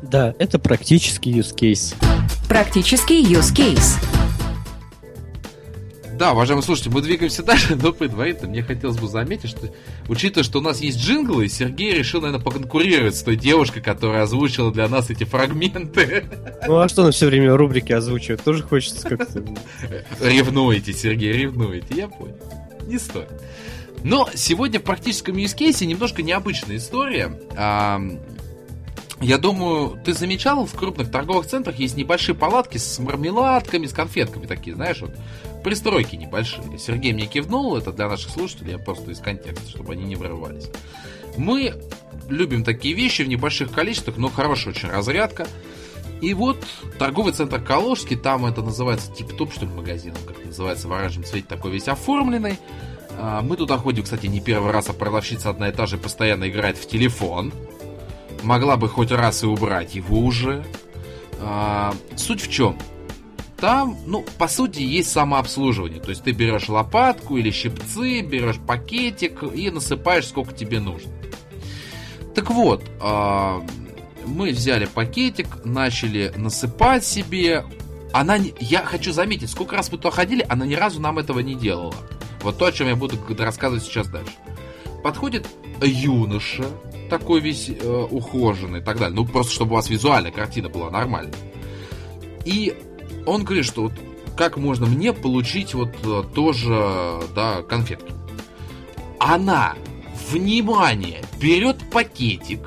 Да, это практический use case. Практический use case. Да, уважаемые слушатели, мы двигаемся дальше, но предварительно мне хотелось бы заметить, что, учитывая, что у нас есть джинглы, Сергей решил, наверное, поконкурировать с той девушкой, которая озвучила для нас эти фрагменты. Ну а что на все время рубрики озвучивает? Тоже хочется как-то... Ревнуете, Сергей, ревнуете, я понял. Не стоит. Но сегодня в практическом case немножко необычная история. Я думаю, ты замечал, в крупных торговых центрах есть небольшие палатки с мармеладками, с конфетками такие, знаешь, вот пристройки небольшие. Сергей мне кивнул, это для наших слушателей, я просто из контекста, чтобы они не вырывались. Мы любим такие вещи в небольших количествах, но хорошая очень разрядка. И вот торговый центр Калужский, там это называется тип-топ, что ли, магазином, как называется, в оранжевом цвете такой весь оформленный. А, мы туда ходим, кстати, не первый раз, а продавщица одна и та же постоянно играет в телефон могла бы хоть раз и убрать его уже. А, суть в чем? Там, ну, по сути, есть самообслуживание. То есть ты берешь лопатку или щипцы, берешь пакетик и насыпаешь сколько тебе нужно. Так вот, а, мы взяли пакетик, начали насыпать себе. Она, я хочу заметить, сколько раз мы туда ходили, она ни разу нам этого не делала. Вот то, о чем я буду рассказывать сейчас дальше. Подходит юноша, такой весь э, ухоженный и так далее. Ну, просто чтобы у вас визуальная картина была нормальная. И он говорит, что вот как можно мне получить вот э, тоже, да, конфетки. она, внимание, берет пакетик,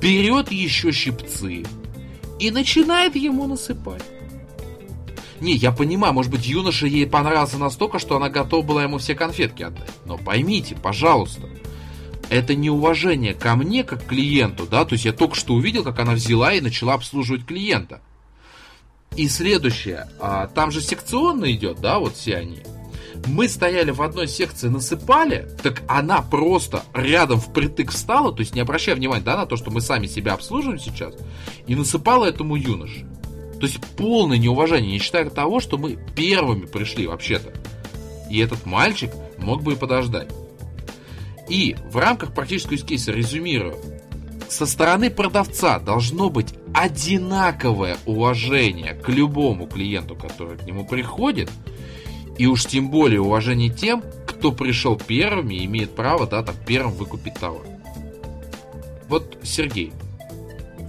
берет еще щипцы и начинает ему насыпать. Не, я понимаю, может быть, юноша ей понравился настолько, что она готова была ему все конфетки отдать. Но поймите, пожалуйста, это неуважение ко мне, как к клиенту, да, то есть я только что увидел, как она взяла и начала обслуживать клиента. И следующее, а, там же секционно идет, да, вот все они. Мы стояли в одной секции, насыпали, так она просто рядом впритык встала, то есть не обращая внимания да, на то, что мы сами себя обслуживаем сейчас, и насыпала этому юноше. То есть полное неуважение, не считая того, что мы первыми пришли вообще-то. И этот мальчик мог бы и подождать. И в рамках практического кейса резюмирую, со стороны продавца должно быть одинаковое уважение к любому клиенту, который к нему приходит, и уж тем более уважение тем, кто пришел первыми и имеет право, да, там, первым выкупить товар. Вот, Сергей,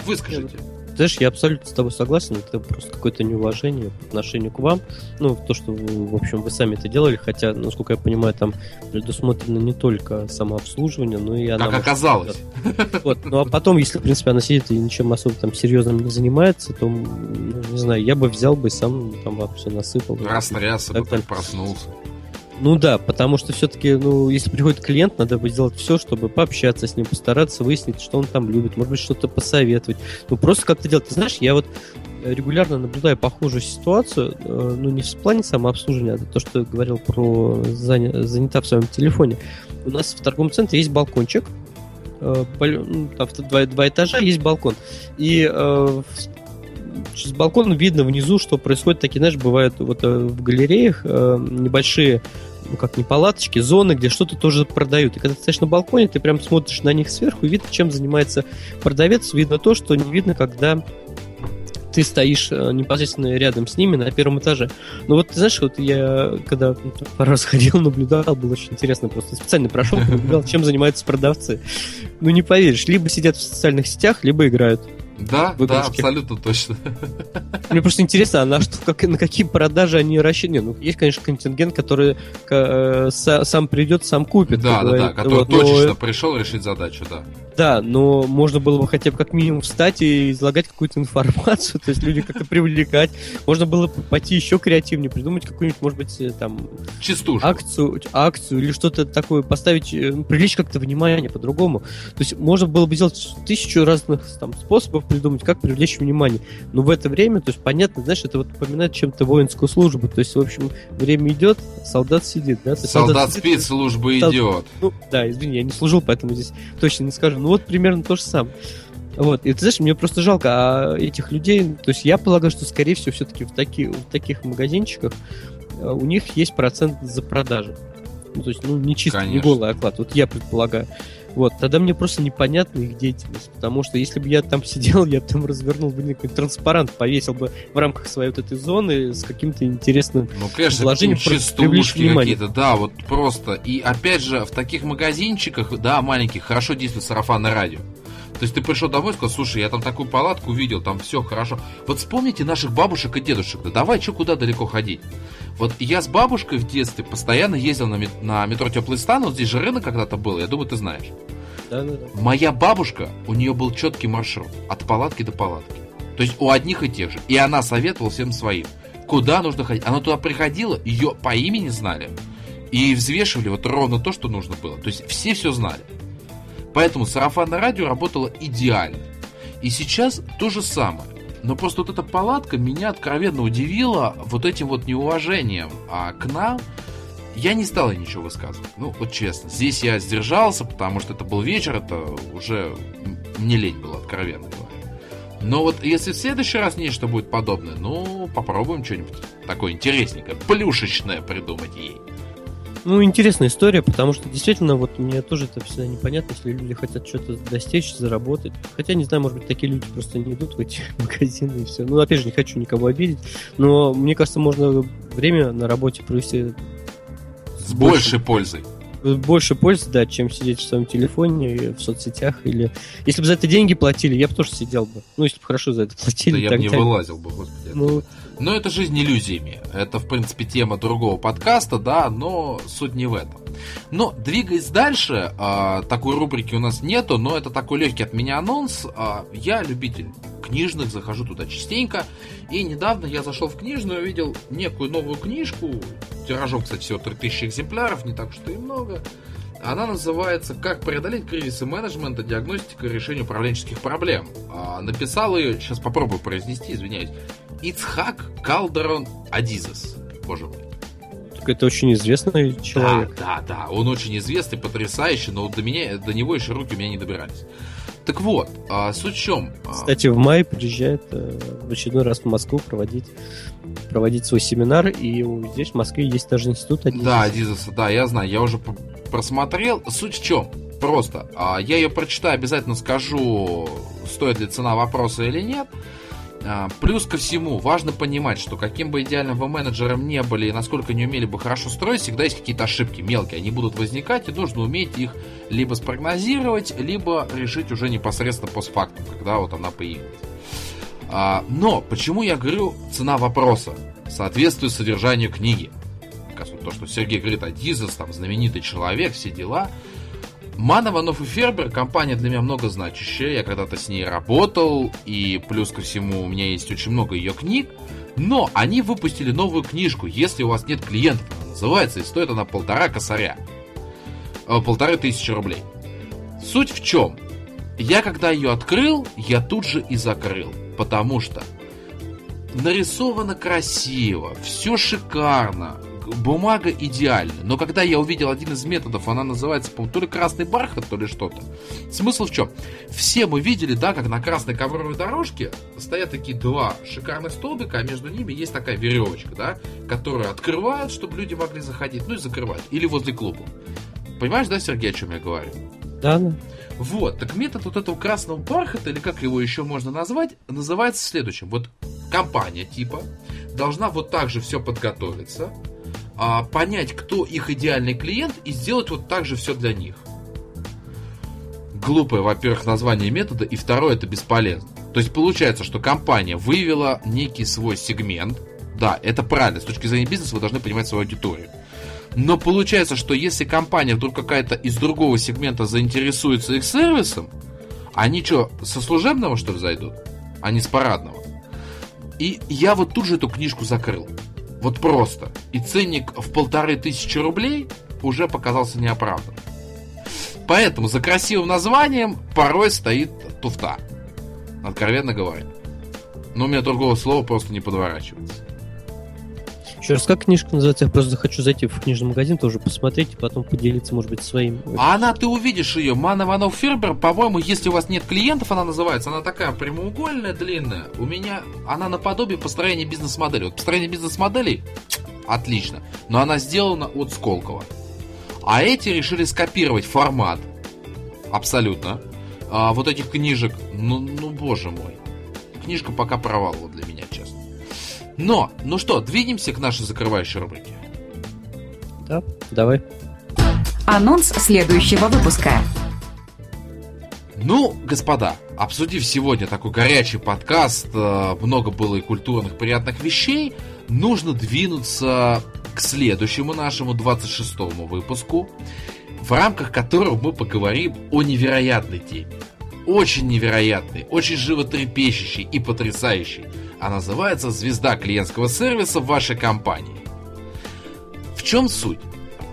выскажите. Знаешь, я абсолютно с тобой согласен, это просто какое-то неуважение по отношению к вам. Ну, то, что, вы, в общем, вы сами это делали, хотя, насколько я понимаю, там предусмотрено не только самообслуживание, но и она... Как оказалось. Вот, ну а потом, если, в принципе, она сидит и ничем особо там серьезным не занимается, то, ну, не знаю, я бы взял бы сам там все насыпал. Растрясся бы, проснулся. Ну да, потому что все-таки, ну, если приходит клиент, надо бы сделать все, чтобы пообщаться с ним, постараться выяснить, что он там любит, может быть, что-то посоветовать. Ну, просто как-то делать. Ты знаешь, я вот регулярно наблюдаю похожую ситуацию, э, ну, не в плане самообслуживания, а то, что я говорил про занята в своем телефоне. У нас в торговом центре есть балкончик, э, ну, там два, два этажа есть балкон. И э, с балкона видно внизу, что происходит. Такие, знаешь, бывают вот в галереях небольшие ну как не палаточки, зоны, где что-то тоже продают. И когда ты стоишь на балконе, ты прям смотришь на них сверху и видно, чем занимается продавец. Видно то, что не видно, когда ты стоишь э, непосредственно рядом с ними на первом этаже. Но вот, ты знаешь, вот я, когда пару раз [laughs] ходил, наблюдал, было очень интересно, просто специально прошел, [laughs] наблюдал, чем занимаются продавцы. Ну, не поверишь, либо сидят в социальных сетях, либо играют. Да, да, абсолютно точно. Мне просто интересно, а на, что, как, на какие продажи они рассчитаны? Ну, есть, конечно, контингент, который э, сам придет, сам купит. Да, да, да, который вот, точечно но... пришел решить задачу, да. Да, но можно было бы хотя бы как минимум встать и излагать какую-то информацию, [laughs] то есть люди как-то привлекать. Можно было бы пойти еще креативнее, придумать какую-нибудь, может быть, э, там... Частушку. Акцию, акцию или что-то такое, поставить, э, ну, привлечь как-то внимание по-другому. То есть можно было бы сделать тысячу разных там способов придумать, как привлечь внимание. Но в это время, то есть понятно, знаешь, это вот напоминает чем-то воинскую службу. То есть, в общем, время идет, солдат сидит, да? солдат, солдат спит, служба идет. Ну, да, извини, я не служил, поэтому здесь точно не скажу. Ну вот примерно то же самое. Вот, и ты знаешь, мне просто жалко а этих людей, то есть я полагаю, что, скорее всего, все-таки в, таки, в таких магазинчиках а, у них есть процент за продажи. Ну, то есть, ну, не чисто, Конечно. не голый оклад, вот я предполагаю. Вот, тогда мне просто непонятна их деятельность, потому что если бы я там сидел, я там развернул бы какой-то транспарант, повесил бы в рамках своей вот этой зоны с каким-то интересным ну, конечно, вложением частушки какие-то, да, вот просто. И опять же, в таких магазинчиках, да, маленьких, хорошо действует сарафанное радио. То есть ты пришел домой и сказал, слушай, я там такую палатку видел, там все хорошо. Вот вспомните наших бабушек и дедушек. Да давай, что куда далеко ходить? Вот я с бабушкой в детстве постоянно ездил на, на метро Теплый стан, вот здесь же рынок когда-то был, я думаю, ты знаешь. Да, да, да. Моя бабушка, у нее был четкий маршрут от палатки до палатки. То есть у одних и тех же. И она советовала всем своим, куда нужно ходить. Она туда приходила, ее по имени знали. И взвешивали вот ровно то, что нужно было. То есть все все знали. Поэтому сарафанное радио работало идеально. И сейчас то же самое. Но просто вот эта палатка меня откровенно удивила вот этим вот неуважением а к нам. Я не стал ничего высказывать. Ну, вот честно. Здесь я сдержался, потому что это был вечер, это уже мне лень было, откровенно говоря. Но вот если в следующий раз нечто будет подобное, ну, попробуем что-нибудь такое интересненькое, плюшечное придумать ей. Ну, интересная история, потому что действительно, вот мне тоже это всегда непонятно, если люди хотят что-то достичь, заработать. Хотя, не знаю, может быть, такие люди просто не идут в эти [laughs] магазины и все. Ну, опять же, не хочу никого обидеть, но мне кажется, можно время на работе провести с большей пользой больше пользы, да, чем сидеть в своем телефоне, в соцсетях или... Если бы за это деньги платили, я бы тоже сидел бы. Ну, если бы хорошо за это [laughs] платили. Да я бы не вылазил бы, господи. Ну, Но это жизнь иллюзиями. Это, в принципе, тема другого подкаста, да, но суть не в этом. Но двигаясь дальше, э, такой рубрики у нас нету, но это такой легкий от меня анонс. Э, я любитель книжных, захожу туда частенько. И недавно я зашел в книжную, увидел некую новую книжку. Тиражом, кстати, всего 3000 экземпляров, не так что и много. Она называется «Как преодолеть кризисы менеджмента, диагностика и решение управленческих проблем». А, написал ее, сейчас попробую произнести, извиняюсь, Ицхак Калдерон Адизес. Боже мой. Так это очень известный человек. Да, да, да. Он очень известный, потрясающий, но до меня, до него еще руки у меня не добирались. Так вот, а, суть в чем? А, Кстати, в мае приезжает э, в очередной раз в Москву проводить, проводить свой семинар, и здесь в Москве есть даже институт Адизеса. Да, Адизеса, да, я знаю, я уже просмотрел. Суть в чем? Просто, а, я ее прочитаю, обязательно скажу, стоит ли цена вопроса или нет. А, плюс ко всему, важно понимать, что каким бы идеальным вы менеджером не были и насколько не умели бы хорошо строить, всегда есть какие-то ошибки мелкие. Они будут возникать, и нужно уметь их либо спрогнозировать, либо решить уже непосредственно постфактум, когда вот она появилась. А, но почему я говорю цена вопроса? Соответствует содержанию книги. То, что Сергей говорит, а Дизес, там, знаменитый человек, все дела – Ман, и Фербер компания для меня много значащая. Я когда-то с ней работал, и плюс ко всему у меня есть очень много ее книг. Но они выпустили новую книжку, если у вас нет клиентов. называется, и стоит она полтора косаря. Э, полторы тысячи рублей. Суть в чем? Я когда ее открыл, я тут же и закрыл. Потому что нарисовано красиво, все шикарно, бумага идеальна. Но когда я увидел один из методов, она называется, по то ли красный бархат, то ли что-то. Смысл в чем? Все мы видели, да, как на красной ковровой дорожке стоят такие два шикарных столбика, а между ними есть такая веревочка, да, которую открывают, чтобы люди могли заходить, ну и закрывать. Или возле клуба. Понимаешь, да, Сергей, о чем я говорю? Да, да. Вот, так метод вот этого красного бархата, или как его еще можно назвать, называется следующим. Вот компания типа должна вот так же все подготовиться, а, понять, кто их идеальный клиент и сделать вот так же все для них. Глупое, во-первых, название метода, и второе, это бесполезно. То есть получается, что компания вывела некий свой сегмент. Да, это правильно, с точки зрения бизнеса вы должны понимать свою аудиторию. Но получается, что если компания вдруг какая-то из другого сегмента заинтересуется их сервисом, они что, со служебного что ли зайдут, а не с парадного? И я вот тут же эту книжку закрыл. Вот просто. И ценник в полторы тысячи рублей уже показался неоправданным. Поэтому за красивым названием порой стоит туфта. Откровенно говоря. Но у меня другого слова просто не подворачивается. Еще раз, как книжка называется? Я просто хочу зайти в книжный магазин, тоже посмотреть и потом поделиться, может быть, своим. А она, ты увидишь ее. Мана Иванов Фербер, по-моему, если у вас нет клиентов, она называется. Она такая прямоугольная, длинная. У меня она наподобие построения бизнес-модели. Вот построение бизнес-моделей отлично. Но она сделана от Сколково. А эти решили скопировать формат. Абсолютно. А, вот этих книжек. Ну, ну, боже мой. Книжка пока провал для меня. Но, ну что, двинемся к нашей закрывающей рубрике. Да, давай. Анонс следующего выпуска. Ну, господа, обсудив сегодня такой горячий подкаст, э, много было и культурных приятных вещей, нужно двинуться к следующему нашему 26-му выпуску, в рамках которого мы поговорим о невероятной теме. Очень невероятной, очень животрепещущей и потрясающей – а называется «Звезда клиентского сервиса в вашей компании». В чем суть?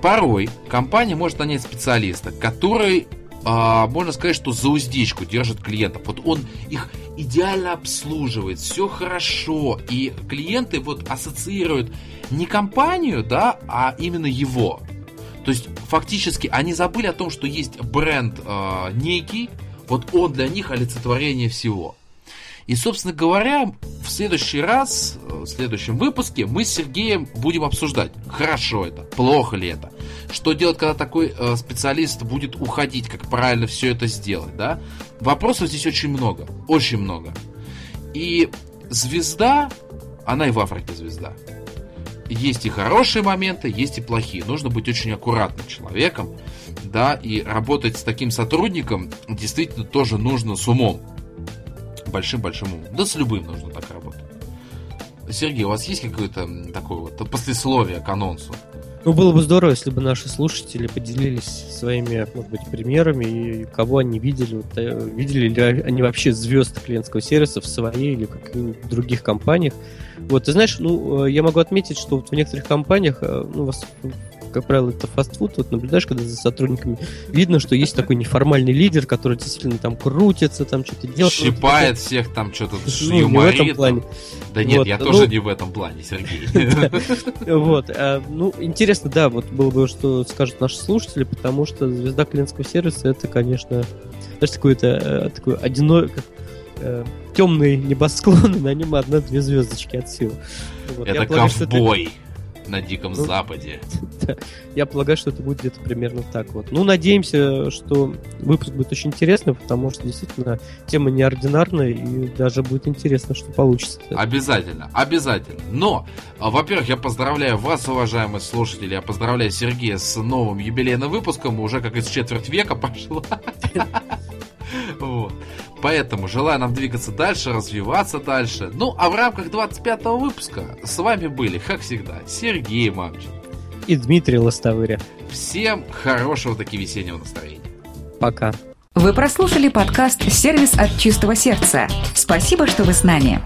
Порой компания может нанять специалиста, который, э, можно сказать, что за уздечку держит клиентов. Вот он их идеально обслуживает, все хорошо, и клиенты вот ассоциируют не компанию, да, а именно его. То есть фактически они забыли о том, что есть бренд э, некий, вот он для них олицетворение всего. И, собственно говоря, в следующий раз, э, в следующем выпуске мы с Сергеем будем обсуждать, хорошо это, плохо ли это, что делать, когда такой э, специалист будет уходить, как правильно все это сделать, да? Вопросов здесь очень много, очень много. И звезда, она и в Африке звезда. Есть и хорошие моменты, есть и плохие. Нужно быть очень аккуратным человеком, да, и работать с таким сотрудником действительно тоже нужно с умом большим-большим умом. Да с любым нужно так работать. Сергей, у вас есть какое-то такое вот послесловие к анонсу? Ну, было бы здорово, если бы наши слушатели поделились своими, может быть, примерами, и кого они видели. Вот, э, видели ли они вообще звезд клиентского сервиса в своей или каких-нибудь других компаниях. Вот, ты знаешь, ну, э, я могу отметить, что вот в некоторых компаниях, э, ну, как правило, это фастфуд, вот наблюдаешь, когда за сотрудниками видно, что есть такой неформальный лидер, который действительно там крутится, там что-то делает. Щипает вот, всех там что-то ну, юморит. в этом плане. Да нет, вот, я ну, тоже не в этом плане, Сергей. [laughs] Вот, а, ну, интересно, да, вот было бы, что скажут наши слушатели, потому что звезда клиентского сервиса, это, конечно, знаешь, такой-то э, такой одиной, э, темный небосклон, и [laughs] на нем одна-две звездочки от силы. Это ковбой на Диком ну, Западе. [laughs] Я полагаю, что это будет где-то примерно так вот. Ну, надеемся, что выпуск будет очень интересный, потому что действительно тема неординарная, и даже будет интересно, что получится. Обязательно, обязательно. Но, а, во-первых, я поздравляю вас, уважаемые слушатели, я поздравляю Сергея с новым юбилейным выпуском, уже как из четверть века пошло. [laughs] [laughs] Вот. Поэтому желаю нам двигаться дальше, развиваться дальше. Ну, а в рамках 25-го выпуска с вами были, как всегда, Сергей Мамчин. И Дмитрий Лостовыря. Всем хорошего таки весеннего настроения. Пока. Вы прослушали подкаст «Сервис от чистого сердца». Спасибо, что вы с нами.